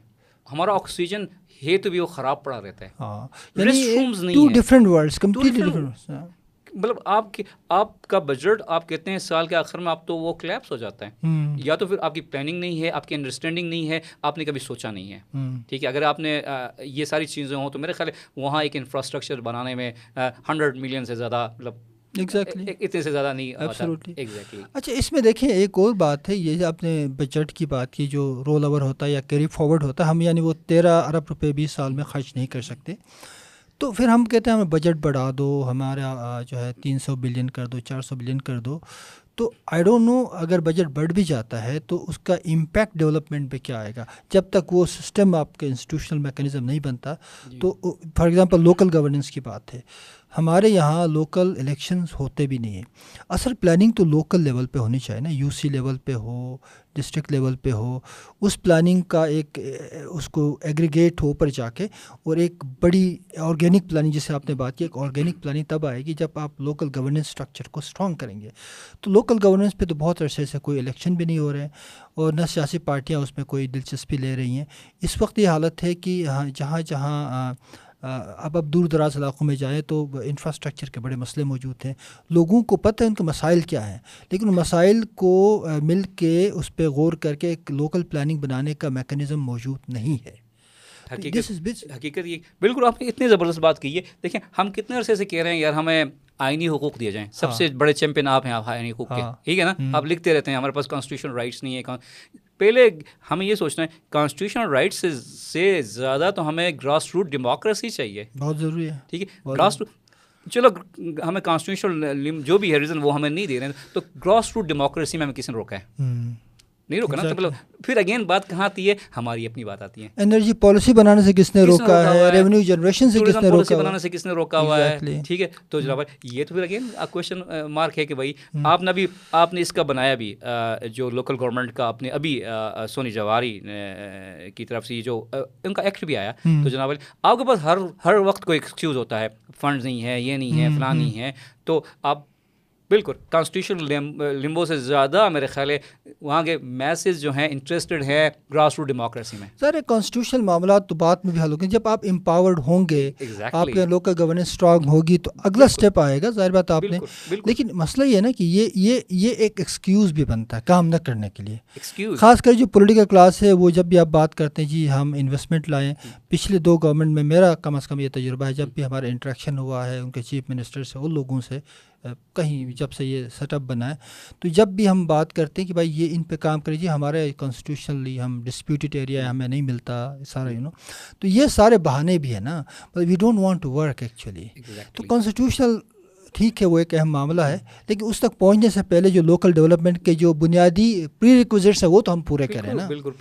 ہمارا آکسیجن ہے تو بھی وہ خراب پڑا رہتا ہے۔ مطلب آپ کی آپ کا بجٹ آپ کہتے ہیں سال کے آخر میں آپ تو وہ کلیپس ہو جاتا ہے۔ یا تو پھر آپ کی پلاننگ نہیں ہے آپ کی انڈرسٹینڈنگ نہیں ہے آپ نے کبھی سوچا نہیں ہے۔ ٹھیک ہے اگر آپ نے یہ ساری چیزیں ہوں تو میرے خیال ہے وہاں ایک انفراسٹرکچر بنانے میں ہنڈریڈ ملین سے زیادہ مطلب اتنے سے زیادہ نہیں
اچھا اس میں دیکھیں ایک اور بات ہے یہ آپ نے بجٹ کی بات کی جو رول اوور ہوتا ہے یا کیری فارورڈ ہوتا ہے ہم یعنی وہ تیرہ ارب روپے بیس سال میں خرچ نہیں کر سکتے۔ تو پھر ہم کہتے ہیں ہمیں بجٹ بڑھا دو ہمارا جو ہے تین سو بلین کر دو چار سو بلین کر دو۔ تو آئی ڈونٹ نو اگر بجٹ بڑھ بھی جاتا ہے تو اس کا امپیکٹ ڈیولپمنٹ پہ کیا آئے گا؟ جب تک وہ سسٹم آپ کا انسٹیٹیوشنل میکینزم نہیں بنتا جی۔ تو فار ایگزامپل لوکل گورننس کی بات ہے۔ ہمارے یہاں لوکل الیکشنز ہوتے بھی نہیں ہیں۔ اصل پلاننگ تو لوکل لیول پہ ہونی چاہیے نا۔ یو سی لیول پہ ہو ڈسٹرکٹ لیول پہ ہو، اس پلاننگ کا ایک، اس کو ایگریگیٹ ہو پر جا کے اور ایک بڑی آرگینک پلاننگ جسے آپ نے بات کی، ایک آرگینک پلاننگ تب آئے گی جب آپ لوکل گورننس اسٹرکچر کو اسٹرانگ کریں گے۔ تو لوکل گورننس پہ تو بہت عرصے سے کوئی الیکشن بھی نہیں ہو رہے ہیں اور نہ سیاسی پارٹیاں اس میں کوئی دلچسپی لے رہی ہیں۔ اس وقت یہ حالت ہے کہ جہاں جہاں اب اب دور دراز علاقوں میں جائیں تو انفراسٹرکچر کے بڑے مسئلے موجود ہیں۔ لوگوں کو پتہ ہے ان کے مسائل کیا ہیں لیکن مسائل کو مل کے اس پہ غور کر کے ایک لوکل پلاننگ بنانے کا میکانزم موجود نہیں ہے۔
حقیقت حقیقت یہ بالکل آپ نے اتنی زبردست بات کی ہے۔ دیکھیں ہم کتنے عرصے سے کہہ رہے ہیں یار ہمیں آئینی حقوق دیے جائیں۔ سب ہاں۔ سے بڑے چیمپئن آپ ہیں آپ آئینی حقوق کے۔ ہاں۔ ٹھیک ہے نا؟ آپ لکھتے رہتے ہیں ہمارے پاس کانسٹیٹیوشن رائٹس نہیں ہے پہلے ہمیں یہ سوچنا ہے کانسٹیٹیوشن رائٹس سے زیادہ تو ہمیں گراس روٹ ڈیموکریسی چاہیے۔
بہت ضروری ہے۔
ٹھیک ہے؟ گراس روٹ چلو ہمیں کانسٹیٹیوشن جو بھی ہے ریزن وہ ہمیں نہیں دے رہے ہیں۔ تو گراس روٹ ڈیموکریسی میں ہمیں کسی نے روکا ہے؟ نہیں روکا نا؟ مطلب پھر اگین بات کہاں آتی ہے؟ ہماری اپنی بات آتی ہے۔
انرجی پالیسی بنانے سے کس نے روکا ہے؟ ریونیو جنریشن سے کس نے روکا
بنانے سے کس نے روکا ہوا ہے؟ ٹھیک ہے؟ تو جناب یہ تو پھر اگین کوشچن مارک ہے کہ بھائی آپ نے ابھی آپ نے اس کا بنایا بھی جو لوکل گورنمنٹ کا آپ نے ابھی سونی جواری کی طرف سے جو ان کا ایکٹ بھی آیا۔ تو جناب آپ کے پاس ہر ہر وقت کوئی ایکسکیوز ہوتا ہے۔ فنڈ نہیں ہے یہ نہیں ہے فلاں نہیں ہے۔ تو آپ بالکل کانسٹیٹیوشن لمبو سے زیادہ میرے خیال ہے وہاں کے میسز جو ہیں انٹرسٹڈ ہیں گراس روٹ ڈیموکریسی میں۔
سر کانسٹیٹیوشنل معاملات تو بات میں بھی حل ہو گئے۔ جب آپ امپاورڈ ہوں گے آپ کے لوکل گورننس اسٹرانگ ہوگی تو اگلا اسٹیپ آئے گا۔ ظاہر بات آپ نے لیکن مسئلہ یہ ہے نا کہ یہ یہ یہ ایک ایکسکیوز بھی بنتا ہے کام نہ کرنے کے لیے۔ خاص کر جو پولیٹیکل کلاس ہے وہ جب بھی آپ بات کرتے ہیں جی ہم انویسٹمنٹ لائیں پچھلے دو گورنمنٹ میں میرا کم از کم یہ تجربہ ہے جب بھی ہمارا انٹریکشن ہوا ہے ان کے چیف منسٹر سے ان لوگوں سے کہیں جب سے یہ سیٹ اپ بنا ہے تو جب بھی ہم بات کرتے ہیں کہ بھائی یہ ان پہ کام کر لیجیے ہمارے کانسٹیٹیوشنلی ہم ڈسپیوٹیڈ ایریا ہے ہمیں نہیں ملتا سارا یو نو تو یہ سارے بہانے بھی ہیں نا we don't want to work actually تو کانسٹیٹیوشنل ٹھیک ہے وہ ایک اہم معاملہ ہے۔ لیکن اس تک پہنچنے سے پہلے جو لوکل ڈیولپمنٹ کے جو بنیادی پری ریکوزٹس ہیں وہ تو ہم پورے کریں نا۔
بالکل۔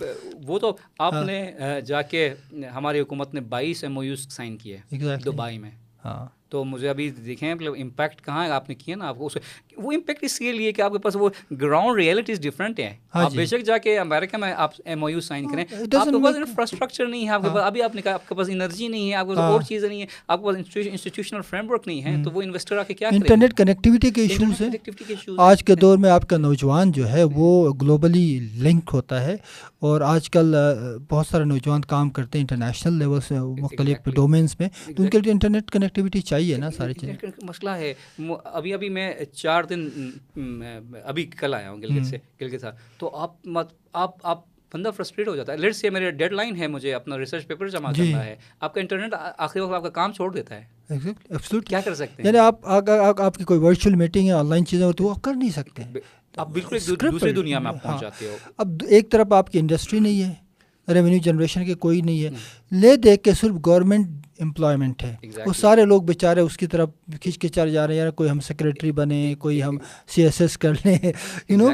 وہ تو آپ نے جا کے ہماری حکومت نے بائیس ایم او یوز سائن کیے دبئی میں۔ ہاں۔ تو مجھے ابھی دیکھیں مطلب امپیکٹ کہاں ہے آپ نے کیا نا آپ کو وہ امپیکٹ اس کے لیے کہ آپ کے پاس وہ گراؤنڈ ریئلٹیز ڈفرینٹ ہیں۔ ہاں آپ جی۔ بے شک جا کے امریکہ میں آپ ایم او یو سائن کریں۔ آپ کے پاس انفراسٹرکچر نہیں ہے آپ کے پاس ابھی آپ نے کہا آپ کے پاس انرجی نہیں ہے آپ کے پاس اور چیزیں نہیں ہے آپ کے پاس انسٹیٹیوشنل فریم ورک نہیں ہے تو وہ انویسٹر آ کے کیا
انٹرنیٹ کنیکٹیوٹی کے ایشوز ہیں۔ آج کے دور میں آپ کا نوجوان جو ہے وہ گلوبلی لنک ہوتا ہے اور آج کل بہت سارے نوجوان کام کرتے ہیں انٹرنیشنل لیول سے مختلف ڈومینس میں۔ تو ان کے لیے انٹرنیٹ کنیکٹیوٹی چاہیے۔ نا ساری چیزیں؟
مسئلہ ہے۔ ابھی ابھی میں چار دن ابھی کل آیا ہوں گلگت سے گلگت سے تو آپ آپ آپ بندہ فرسٹریٹ ہو جاتا ہے۔ لیٹ سے میرے ڈیڈ لائن ہے مجھے اپنا ریسرچ پیپر جمع جی۔ کرنا ہے۔ آپ کا انٹرنیٹ آخری وقت آپ کا کام چھوڑ دیتا ہے۔ کیا کر سکتے ہیں؟
یعنی آپ آپ کی کوئی ورچوئل میٹنگ ہے آن لائن چیزیں ہوتی ہیں وہ کر نہیں سکتے۔
آپ بالکل دوسری دنیا میں آپ پہنچ ہاں۔ جاتے ہو۔
اب ایک طرف آپ کی انڈسٹری نہیں ہے۔ ریونیو جنریشن کی کوئی نہیں ہے۔ لے دیکھ کے صرف گورنمنٹ امپلائمنٹ ہے۔ وہ سارے لوگ بیچارے اس کی طرف کھینچ کے چل جا رہے ہیں یار کوئی ہم سیکریٹری بنے کوئی ہم سی ایس ایس کر لیں۔ یو نو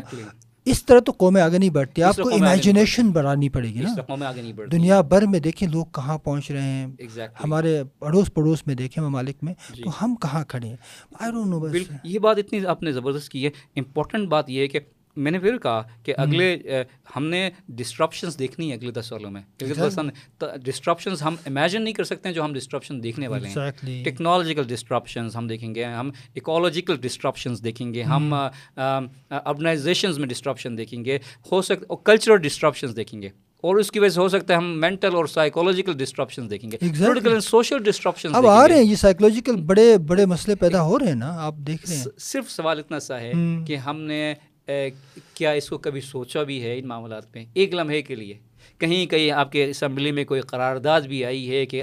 اس طرح تو قومیں آگے نہیں بڑھتی۔ آپ کو امیجنیشن بڑھانی پڑے گی نا۔ دنیا بھر میں دیکھیں لوگ کہاں پہنچ رہے ہیں۔ ہمارے اڑوس پڑوس میں دیکھیں ممالک میں جی۔ تو ہم کہاں کھڑے ہیں؟
یہ بات اتنی آپ نے زبردست کی ہے۔ امپورٹنٹ بات یہ ہے کہ میں نے پھر کہا کہ اگلے ہم نے ڈسٹرپشنس دیکھنی ہے اگلے دس سالوں میں۔ ڈسٹرپشنس ہم امیجن نہیں کر سکتے ہیں جو ہم ڈسٹرپشن دیکھنے والے ہیں۔ ٹیکنالوجیکل ڈسٹرپشنز ہم دیکھیں گے ہم اکالوجیکل ڈسٹرپشنز دیکھیں گے ہم ارگنائزیشنز میں ڈسٹرپشن دیکھیں گے ہو سکتے کلچرل ڈسٹرپشنز دیکھیں گے۔ اور اس کی وجہ سے ہو سکتا ہے ہم مینٹل اور سائیکولوجیکل ڈسٹرپشن دیکھیں گے۔ پولیٹیکل سوشل ڈسٹرپشن
اب آ رہے ہیں یہ سائیکولوجیکل بڑے بڑے مسئلے پیدا ہو رہے ہیں نا آپ دیکھ رہے ہیں۔
صرف سوال اتنا سا ہے کہ ہم نے کیا اس کو کبھی سوچا بھی ہے ان معاملات میں؟ ایک لمحے کے لیے۔ کہیں کہیں آپ کے اسمبلی میں کوئی قرارداد بھی آئی ہے کہ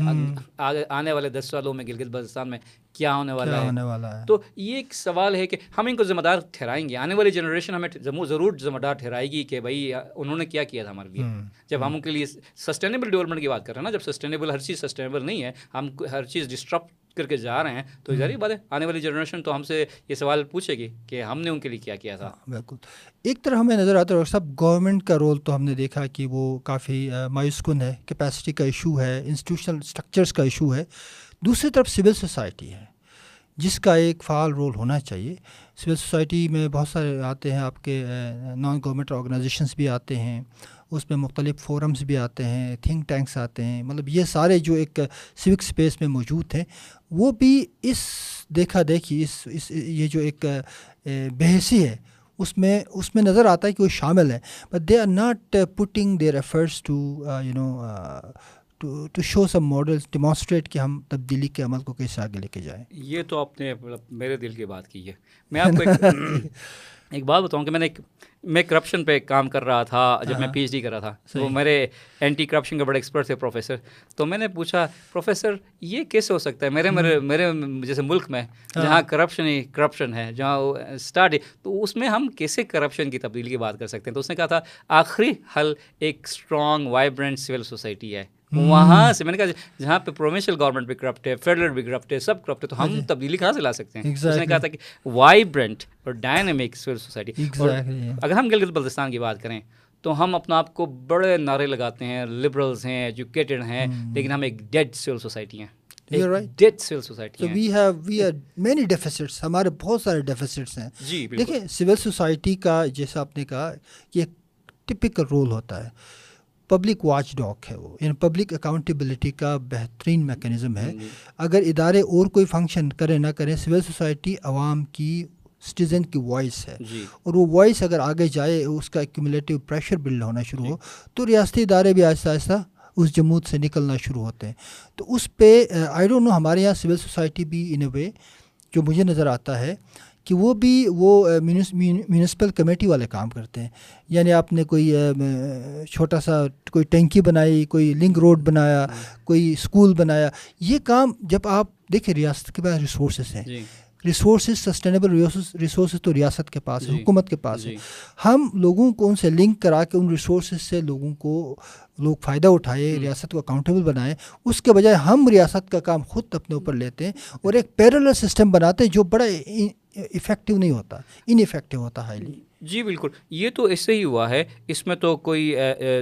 آنے والے دس سالوں میں گلگت بلتستان میں کیا ہونے والا ہے؟ والا ہے؟ تو یہ ایک سوال ہے کہ ہم ان کو ذمہ دار ٹھہرائیں گے۔ آنے والی جنریشن ہمیں ضرور ذمہ دار ٹھہرائے گی کہ بھائی انہوں نے کیا کیا تھا ہمارے لیے؟ جب ہم ان کے لیے سسٹینیبل ڈیولپمنٹ کی بات کر رہے ہیں نا جب سسٹینیبل ہر چیز سسٹینیبل نہیں ہے ہم ہر چیز ڈسٹرپ کر کے جا رہے ہیں تو ظاہر بات ہے۔ آنے والی جنریشن تو ہم سے یہ سوال پوچھے گی کہ ہم نے ان کے لیے کیا کیا تھا۔
ہاں، بالکل۔ ایک طرح ہمیں نظر آتا ہے صاحب گورنمنٹ کا رول تو ہم نے دیکھا کہ وہ کافی مایوس کن ہے کیپیسٹی کا ایشو ہے انسٹیٹیوشنل اسٹرکچرس کا ایشو ہے۔ دوسری طرف سول سوسائٹی ہے جس کا ایک فعال رول ہونا چاہیے۔ سول سوسائٹی میں بہت سارے آتے ہیں آپ کے نان گورنمنٹ آرگنائزیشنس بھی آتے ہیں۔ اس میں مختلف فورمز بھی آتے ہیں تھنک ٹینکس آتے ہیں۔ مطلب یہ سارے جو ایک سوک اسپیس میں موجود ہیں وہ بھی اس دیکھا دیکھی اس اس یہ جو ایک بحثی ہے اس میں اس میں نظر آتا ہے کہ وہ شامل ہے but they are not putting their efforts to you know to to show some models demonstrate کہ ہم تبدیلی کے عمل کو کیسے آگے لے کے جائیں۔
یہ تو آپ نے میرے دل کی بات کی ہے۔ میں آپ کو ایک بات بتاؤں کہ میں نے ایک میں کرپشن پہ کام کر رہا تھا جب میں پی ایچ ڈی کر رہا تھا۔ وہ میرے اینٹی کرپشن کے بڑے ایکسپرٹ تھے پروفیسر تو میں نے پوچھا پروفیسر یہ کیسے ہو سکتا ہے؟ میرے میرے میرے جیسے ملک میں ہاں۔ جہاں کرپشن ہی کرپشن ہے جہاں اسٹارٹ تو اس میں ہم کیسے کرپشن کی تبدیلی کی بات کر سکتے ہیں؟ تو اس نے کہا تھا آخری حل ایک اسٹرانگ وائبرنٹ سول سوسائٹی ہے۔ وہاں سے میں نے کہا جہاں پہ پروونشل گورنمنٹ بھی کرپٹ ہے فیڈرل بھی کرپٹ ہے سب کرپٹ ہے تو ہم ہاں جی۔ تبدیلی کہاں سے لا سکتے ہیں؟ اس نے کہا تھا کہ وائبرنٹ اور ڈائنامک سول سوسائٹی اگر ہم گلگت بلتستان کی بات کریں تو ہم اپنا آپ کو بڑے نعرے لگاتے ہیں لبرلز ہیں ایجوکیٹڈ ہیں لیکن ہم ایک ڈیڈ سول سوسائٹی ہیں۔
ہمارے بہت سارے ڈیفیسٹس ہیں۔
جی
دیکھیں سول سوسائٹی کا جیسا آپ نے کہا یہ ٹپکل رول ہوتا ہے۔ پبلک واچ ڈاک ہے وہ یعنی پبلک اکاؤنٹیبلٹی کا بہترین میکینزم ہے۔ اگر ادارے اور کوئی فنکشن کرے نہ کریں سول سوسائٹی عوام کی سٹیزن کی وائس ہے جی۔ اور وہ وائس اگر آگے جائے اس کا ایکومولیٹیو پریشر بلڈ ہونا شروع ہو جی۔ تو ریاستی ادارے بھی آہستہ آہستہ اس جمود سے نکلنا شروع ہوتے ہیں تو اس پہ آئی ڈونٹ نو ہمارے یہاں سول سوسائٹی بھی ان اے وے جو مجھے نظر آتا ہے کہ وہ بھی وہ میونسپل کمیٹی والے کام کرتے ہیں۔ یعنی آپ نے کوئی چھوٹا سا کوئی ٹینکی بنائی کوئی لنک روڈ بنایا کوئی اسکول بنایا یہ کام جب آپ دیکھیں ریاست کے پاس ریسورسز ہیں۔ ریسورسز سسٹینیبل ریسورسز تو ریاست کے پاس ہے جی، حکومت کے پاس ہے۔ جی۔ ہم لوگوں کو ان سے لنک کرا کے ان ریسورسز سے لوگوں کو لوگ فائدہ اٹھائے ریاست کو اکاؤنٹیبل بنائیں اس کے بجائے ہم ریاست کا کام خود اپنے اوپر لیتے ہیں اور ایک پیرل سسٹم بناتے ہیں جو بڑا افیکٹو نہیں ہوتا ان افیکٹو ہوتا ہائیلی
جی بالکل۔ یہ تو اس سے ہی ہوا ہے۔ اس میں تو کوئی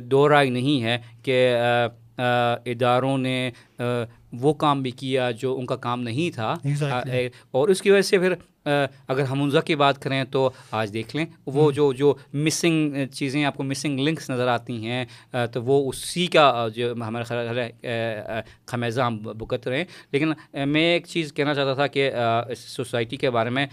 دو رائے نہیں ہے کہ اداروں نے وہ کام بھی کیا جو ان کا کام نہیں تھا۔ اور اس کی وجہ سے پھر اگر ہم انزا کی بات کریں تو آج دیکھ لیں وہ جو جو مسنگ چیزیں آپ کو مسنگ لنکس نظر آتی ہیں تو وہ اسی کا جو ہمارا خیال ہے خمیزہ ہم بکت رہے ہیں۔ لیکن میں ایک چیز کہنا چاہتا تھا کہ اس سوسائٹی کے بارے میں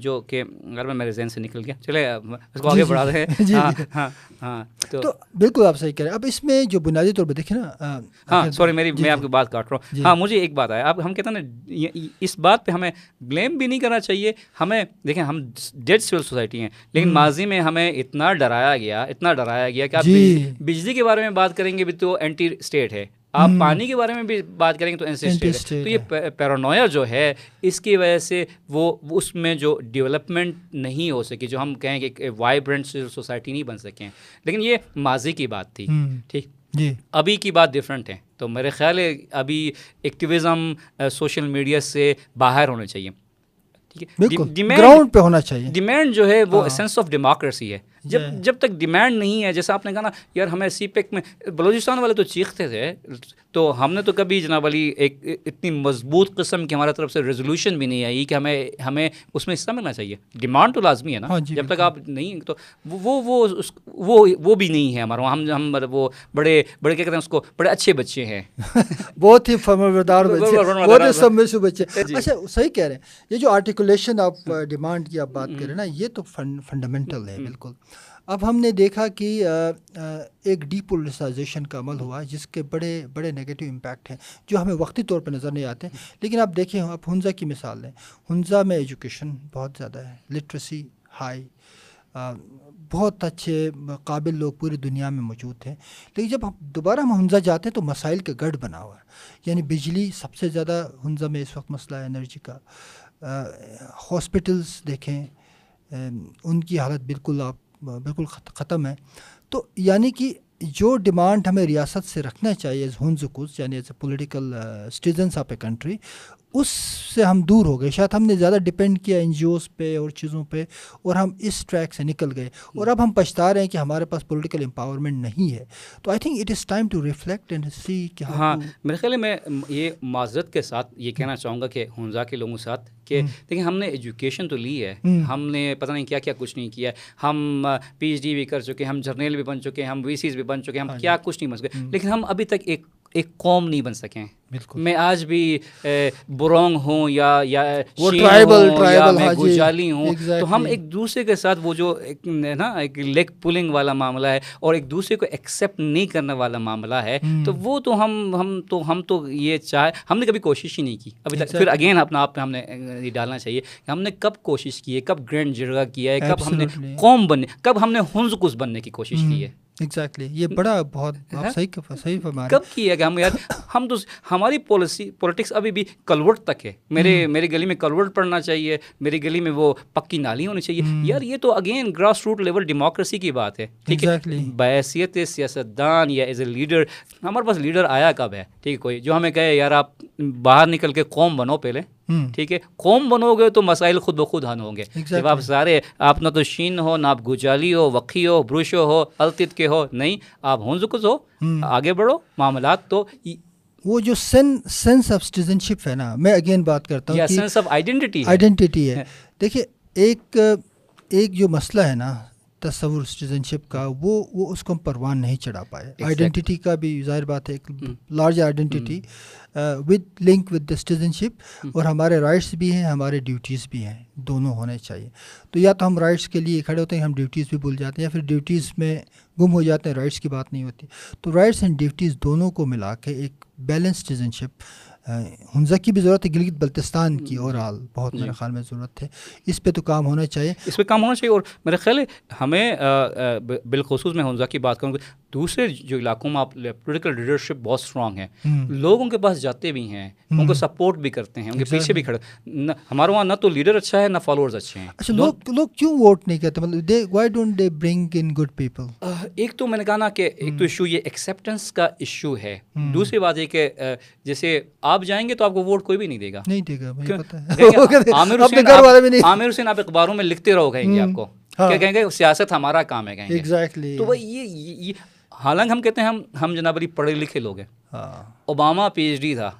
جو کہ اگر میں میرے ذہن سے نکل گیا۔ چلے اس کو آگے بڑھا دیں۔ ہاں ہاں
ہاں تو بالکل آپ صحیح کہہ رہے ہیں۔ اب اس میں جو بنیادی طور پہ دیکھیں نا
ہاں سوری میری میں آپ کی بات کاٹ رہا ہوں۔ ہاں مجھے ایک بات آیا اب ہم کہتے ہیں نا اس بات پہ ہمیں بلیم بھی نہیں کرنا چاہیے ہمیں دیکھیں ہم ڈیڈ سول سوسائٹی ہیں لیکن ماضی میں ہمیں اتنا ڈرایا گیا اتنا ڈرایا گیا کہ آپ جی۔ بجلی کے بارے میں بات کریں گے بھی تو اینٹی اسٹیٹ ہے۔ آپ پانی کے بارے میں بھی بات کریں گے تو اسٹیٹ تو یہ پیرونویا جو ہے اس کی وجہ سے وہ اس میں جو ڈیولپمنٹ نہیں ہو سکی جو ہم کہیں کہ وائبرنٹ سوسائٹی نہیں بن سکیں لیکن یہ ماضی کی بات تھی ٹھیک؟ جی۔ ابھی کی بات ڈفرینٹ ہے۔ تو میرے خیال ہے ابھی ایکٹیویزم سوشل میڈیا سے باہر ہونے چاہیے۔
گراؤنڈ پہ ہونا چاہیے۔
ڈیمانڈ جو ہے وہ سینس آف ڈیموکریسی ہے۔ جب جب تک ڈیمانڈ نہیں ہے جیسا آپ نے کہا نا یار ہمیں سی پیک میں بلوچستان والے تو چیختے تھے تو ہم نے تو کبھی جناب علی ایک اتنی مضبوط قسم کی ہمارے طرف سے ریزولوشن بھی نہیں آئی کہ ہمیں ہمیں اس میں حصہ ملنا چاہیے۔ ڈیمانڈ تو لازمی ہے نا۔ ہاں جی، جب تک آپ نہیں تو وہ وہ وہ وہ بھی نہیں ہے ہمارا ہم ہم وہ بڑے بڑے کیا کہتے ہیں اس کو بڑے اچھے بچے ہیں۔
بہت ہی بچے جی۔ اچھا صحیح کہہ رہے ہیں۔ یہ جو آرٹیکولیشن آپ ڈیمانڈ کی آپ بات کر رہے ہیں نا یہ تو فنڈامنٹل ہے بالکل۔ اب ہم نے دیکھا کہ ایک ڈی پولیسائزیشن کا عمل ہوا، جس کے بڑے بڑے نگیٹو امپیکٹ ہیں، جو ہمیں وقتی طور پہ نظر نہیں آتے۔ لیکن آپ دیکھیں، آپ ہنزا کی مثال لیں۔ ہنزا میں ایجوکیشن بہت زیادہ ہے لٹریسی ہائی بہت اچھے قابل لوگ پوری دنیا میں موجود تھے۔ لیکن جب ہم دوبارہ ہم ہنزا جاتے ہیں تو مسائل کا گڑھ بنا ہوا ہے۔ یعنی بجلی سب سے زیادہ ہنزا میں اس وقت مسئلہ ہے انرجی کا۔ ہاسپٹلس دیکھیں ان کی حالت بالکل آپ بالکل ختم ہے۔ تو یعنی کہ جو ڈیمانڈ ہمیں ریاست سے رکھنا چاہیے ایز ہنز کچھ یعنی as a political citizens of a country اس سے ہم دور ہو گئے۔ شاید ہم نے زیادہ ڈپینڈ کیا این جی اوز پہ اور چیزوں پہ اور ہم اس ٹریک سے نکل گئے۔ اور اب ہم پچھتا رہے ہیں کہ ہمارے پاس پولیٹیکل امپاورمنٹ نہیں ہے۔ تو I think it is time to reflect and see کہ
ہاں میرے خیال میں یہ معذرت کے ساتھ یہ کہنا چاہوں گا کہ ہنزا کے لوگوں کے ساتھ کہ دیکھیں ہم نے ایجوکیشن تو لی ہے۔ ہم۔ نے پتہ نہیں کیا کیا کچھ نہیں کیا۔ ہم پی ایچ ڈی بھی کر چکے ہم جرنیل بھی بن چکے ہم وی سیز بھی بن چکے ہم ہاں کیا جی۔ کچھ نہیں بن سکے لیکن ہم ابھی تک ایک ایک قوم نہیں بن سکیں۔ بالکل۔ میں آج بھی برونگ ہوں یا یا ٹرائبل ٹرائبل میں گجالی ہوں۔ تو ہم ایک دوسرے کے ساتھ وہ جو نا ایک لیگ پولنگ والا معاملہ ہے اور ایک دوسرے کو ایکسیپٹ نہیں کرنے والا معاملہ ہے تو وہ تو ہم ہم تو ہم تو یہ چاہے ہم نے کبھی کوشش ہی نہیں کی۔ ابھی تک پھر اگین اپنا آپ پہ ہم نے یہ ڈالنا چاہیے کہ ہم نے کب کوشش کی ہے کب گرینڈ جرگا کیا ہے کب ہم نے قوم بننے کب ہم نے ہنز کس بننے کی کوشش کی ہے۔
ایگزیکٹلی یہ بڑا بہت صحیح صحیح
کب کیا کہ ہم یار؟ ہم تو ہماری پالیسی پولیٹکس ابھی بھی کلوٹ تک ہے۔ میرے میری گلی میں کلوٹ پڑنا چاہیے۔ میری گلی میں وہ پکی نالی ہونی چاہیے۔ یار یہ تو again grass root level democracy کی بات ہے۔ ٹھیک ہے؟ بحیثیت سیاست دان یا ایز اے لیڈر ہمارے پاس لیڈر آیا کب ہے؟ ٹھیک ہے کوئی جو ہمیں کہے یار آپ باہر نکل کے قوم بنو پہلے۔ ٹھیک ہے؟ قوم بنو گے تو مسائل خود بخود حل ہوں گے۔ جب. آپ سارے آپ نہ تو شین ہو نہ آپ گجالی ہو وقی ہو بروشو ہو التت کے ہو نہیں آپ ہنزکز ہو آگے بڑھو معاملات تو
وہ جو سین سینس آف سٹیزن شپ ہے نا میں اگین بات کرتا ہوں
سینس آف آئیڈینٹی
آئیڈینٹی ہے۔ دیکھیے ایک ایک جو مسئلہ ہے نا تصور سٹیزن شپ کا وہ وہ اس کو ہم پروان نہیں چڑھا پائے۔ آئیڈینٹی کا بھی ظاہر بات ہے ایک large identity with link with the citizenship اور ہمارے رائٹس بھی ہیں ہمارے ڈیوٹیز بھی ہیں دونوں ہونے چاہیے۔ تو یا تو ہم رائٹس کے لیے کھڑے ہوتے ہیں ہم ڈیوٹیز بھی بھول جاتے ہیں یا پھر ڈیوٹیز میں گم ہو جاتے ہیں رائٹس کی بات نہیں ہوتی۔ تو رائٹس اینڈ ڈیوٹیز دونوں کو ملا کے ایک بیلنس سٹیزن شپ ہنزا کی بھی ضرورت ہے گلگت بلتستان کی اور حال بہت میرے خیال میں ضرورت ہے۔ اس پہ تو کام ہونا چاہیے۔
اس پہ کام ہونا چاہیے اور میرا خیال ہے ہمیں بالخصوص میں ہنزا کی بات کروں گا دوسرے جو علاقوں میں آپ پولیٹیکل لیڈرشپ بہت اسٹرانگ ہے۔ لوگ ان کے پاس جاتے بھی ہیں ان کو سپورٹ بھی کرتے ہیں ان کے پیچھے بھی کھڑے۔ ہمارے وہاں نہ تو لیڈر اچھا ہے نہ فالوورز اچھے ہیں۔
اچھا لوگ لوگ کیوں ووٹ نہیں کرتے؟ مطلب they why don't they bring in good people
ایک تو میں نے کہا نا کہ ایک تو ایشو یہ ایکسیپٹنس کا ایشو ہے۔ دوسری بات یہ کہ جیسے آپ جائیں گے تو آپ کو ووٹ کوئی بھی نہیں دے گا۔
نہیں دے گا
عامر حسین آپ- عامر حسین آپ اخباروں میں لکھتے رہو کہیں گے آپ کو۔
ہاں۔
کیا کہیں گے؟ سیاست ہمارا کام ہے کہیں گے۔ تو یہ حالانکہ ہم کہتے ہیں ہم ہم جناب علی پڑھے لکھے لوگ ہیں۔
ہاں۔
اوباما پی ایچ ڈی تھا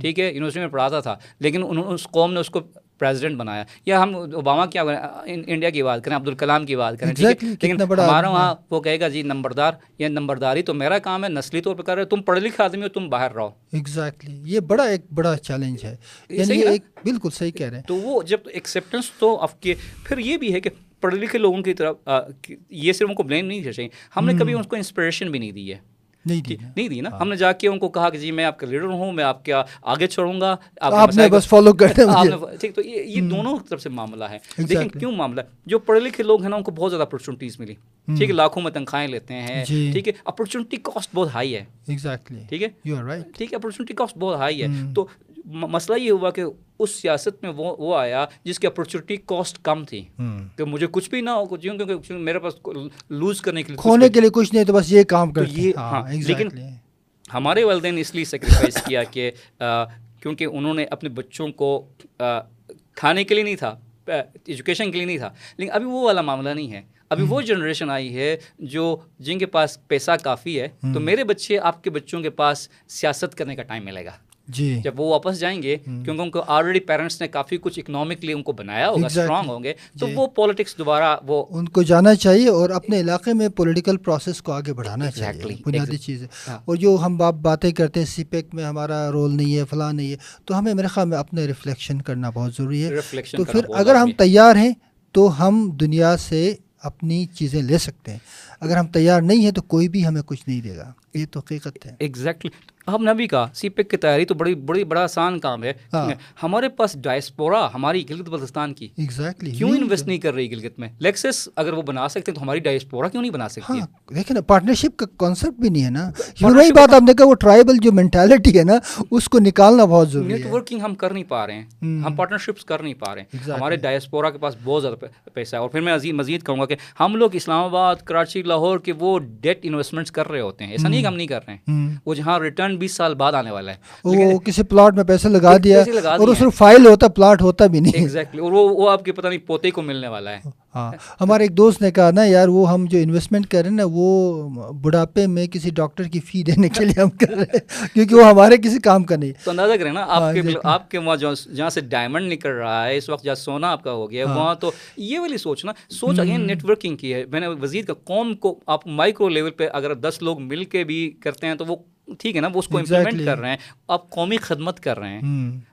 ٹھیک ہے یونیورسٹی میں پڑھاتا تھا لیکن اس قوم نے اس کو پریزیڈنٹ بنایا. یا ہم اوباما کی انڈیا کی بات کریں عبدالکلام کی بات کریں ٹھیک ہے؟ لیکن ہمارا وہاں وہ کہے گا جی نمبردار یہ نمبرداری تو میرا کام ہے نسلی طور پہ کر رہے ہو تم پڑھے لکھے آدمی ہو تم باہر رہو۔
ایگزیکٹلی یہ بڑا ایک بڑا چیلنج ہے۔ یعنی؟ ایک بالکل صحیح کہہ رہے ہیں۔
تو وہ جب ایکسیپٹنس تو کے پھر یہ بھی ہے کہ پڑھے لکھے لوگوں کی طرف یہ صرف ان کو بلیم نہیں چاہیے ہم نے کبھی ان کو انسپریشن بھی نہیں دی ہے۔
نہیں دی
نہیں دی نا ہم نے جا کے ان کو کہا کہ جی میں آپ کا لیڈر ہوں میں آپ کا آگے چھوڑوں گا
آپ نے بس فالو
نے- ٹھیک تو یہ دونوں طرف سے معاملہ ہے۔ لیکن. کیوں معاملہ ہے؟ جو پڑھے لکھے لوگ ہیں نا ان کو بہت زیادہ اپرچونیٹیز ملی۔ ٹھیک ہے لاکھوں میں تنخواہیں لیتے ہیں۔
جی۔
ٹھیک ہے اپرچونیٹی کاسٹ بہت ہائی ہے۔ ٹھیک ہے؟ ٹھیک ہے اپرچونیٹی کاسٹ بہت ہائی ہے۔ تو مسئلہ یہ ہوا کہ اس سیاست میں وہ وہ آیا جس کی اپرچونیٹی کاسٹ کم تھی کہ مجھے کچھ بھی نہ ہو کچھ کیونکہ میرے پاس لوز کرنے کے لیے
کھونے کے لیے کچھ نہیں تو بس یہ کام کرتے
یہ ہاں
ہاں
لیکن ہمارے والدین اس لیے سیکریفائس کیا کہ کیونکہ انہوں نے اپنے بچوں کو کھانے کے لیے نہیں تھا ایجوکیشن کے لیے نہیں تھا۔ لیکن ابھی وہ والا معاملہ نہیں ہے۔ ابھی وہ جنریشن آئی ہے جو جن کے پاس پیسہ کافی ہے تو میرے بچے آپ کے بچوں کے پاس سیاست کرنے کا ٹائم ملے گا۔
جی
جب وہ واپس جائیں گے کیونکہ ان کو آلریڈی پیرنٹس نے کافی کچھ اکنامکلی ان کو بنایا ہوگا. اسٹرانگ ہوں گے تو
جی۔
وہ پالیٹکس دوبارہ وہ
ان کو جانا چاہیے اور اپنے علاقے میں پولیٹیکل پروسیس کو آگے بڑھانا چاہیے. بنیادی. چیز ہے
ہاں۔
اور جو ہم باپ باتیں کرتے ہیں سی پیک میں ہمارا رول نہیں ہے فلاں نہیں ہے تو ہمیں میرے خیال میں اپنے ریفلیکشن کرنا بہت ضروری ہے تو پھر اگر ہم۔ تیار ہیں تو ہم دنیا سے اپنی چیزیں لے سکتے ہیں اگر ہم تیار نہیں ہیں تو کوئی بھی ہمیں کچھ نہیں دے گا یہ تو حقیقت ہے
ایگزیکٹلی ہم نے بھی کہا سی پیک کی تیاری تو بڑی بڑی بڑا آسان کام ہے۔
ہاں۔
ہمارے پاس ڈائسپورا ہماری گلگت بلتستان کی۔
ایگزیکٹلی
کیوں انویسٹ نہیں کر رہی گلگت میں؟ لیکسس اگر وہ بنا سکتے ہیں تو ہماری ڈائسپورا کیوں نہیں بنا سکتی؟
ہاں دیکھیں نا پارٹنرشپ کا کانسیپٹ بھی نہیں ہے نا۔ وہی بات آپ نے کہا وہ ٹرائبل جو مینٹالٹی ہے نا اس کو نکالنا بہت ضروری
نیٹ
ہے۔
ورکنگ ہم کر نہیں پا رہے ہیں۔ ہم پارٹنرشپس کر نہیں پا رہے ہیں. ہمارے ڈائسپورا کے پاس بہت زیادہ پیسہ ہے۔ اور پھر میں عزیز مزید کہوں گا کہ ہم لوگ اسلام آباد کراچی لاہور کے وہ ڈیٹ انویسٹمنٹس کر رہے ہوتے ہیں۔ ایسا نہیں کہ ہم نہیں کر رہے ہیں۔ وہ جہاں ریٹرن بیس سال بعد آنے والا ہے۔
وہ کسی پلاٹ میں پیسے لگا دیا اور اس میں فائل ہوتا پلاٹ ہوتا بھی نہیں۔
ایگزیکٹلی اور وہ آپ کے پتہ نہیں پوتے کو ملنے والا ہے۔
ہاں۔ ہمارے ایک دوست نے کہا نا یار وہ ہم جو انویسٹمنٹ کر رہے ہیں نا وہ بڑھاپے میں کسی ڈاکٹر کی فی دینے کے لیے ہم کر رہے ہیں۔ کیونکہ وہ ہمارے کسی کام کا نہیں۔
تو اندازہ کریں نا آپ
ہاں،
کے. آپ کے وہاں جہاں سے ڈائمنڈ نکل رہا ہے اس وقت جہاں سونا آپ کا ہو گیا ہے وہاں تو یہ والی سوچ نا سوچ اگین نیٹ ورکنگ کی ہے۔ میں نے وزیر کا قوم کو آپ مائکرو لیول پہ اگر دس لوگ مل کے بھی کرتے ہیں تو وہ ٹھیک ہے نا وہ اس کو امپلیمنٹ. کر رہے ہیں آپ قومی خدمت کر رہے ہیں۔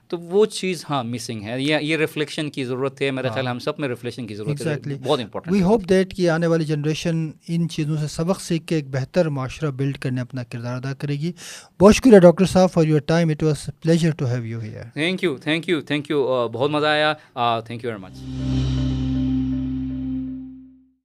تو وہ چیز ہاں مسنگ ہے۔ یہ یہ ریفلیکشن کی ضرورت ہے میرے خیال ہم سب میں ریفلیکشن کی ضرورت ہے۔ بہت امپورٹنٹ
وی ہوپ دیٹ کہ آنے والی جنریشن ان چیزوں سے سبق سیکھ کے ایک بہتر معاشرہ بلڈ کرنے اپنا کردار ادا کرے گی۔ بہت شکریہ ڈاکٹر صاحب for your time it was pleasure to have you here
thank you thank you thank you بہت مزہ آیا۔ Thank you very much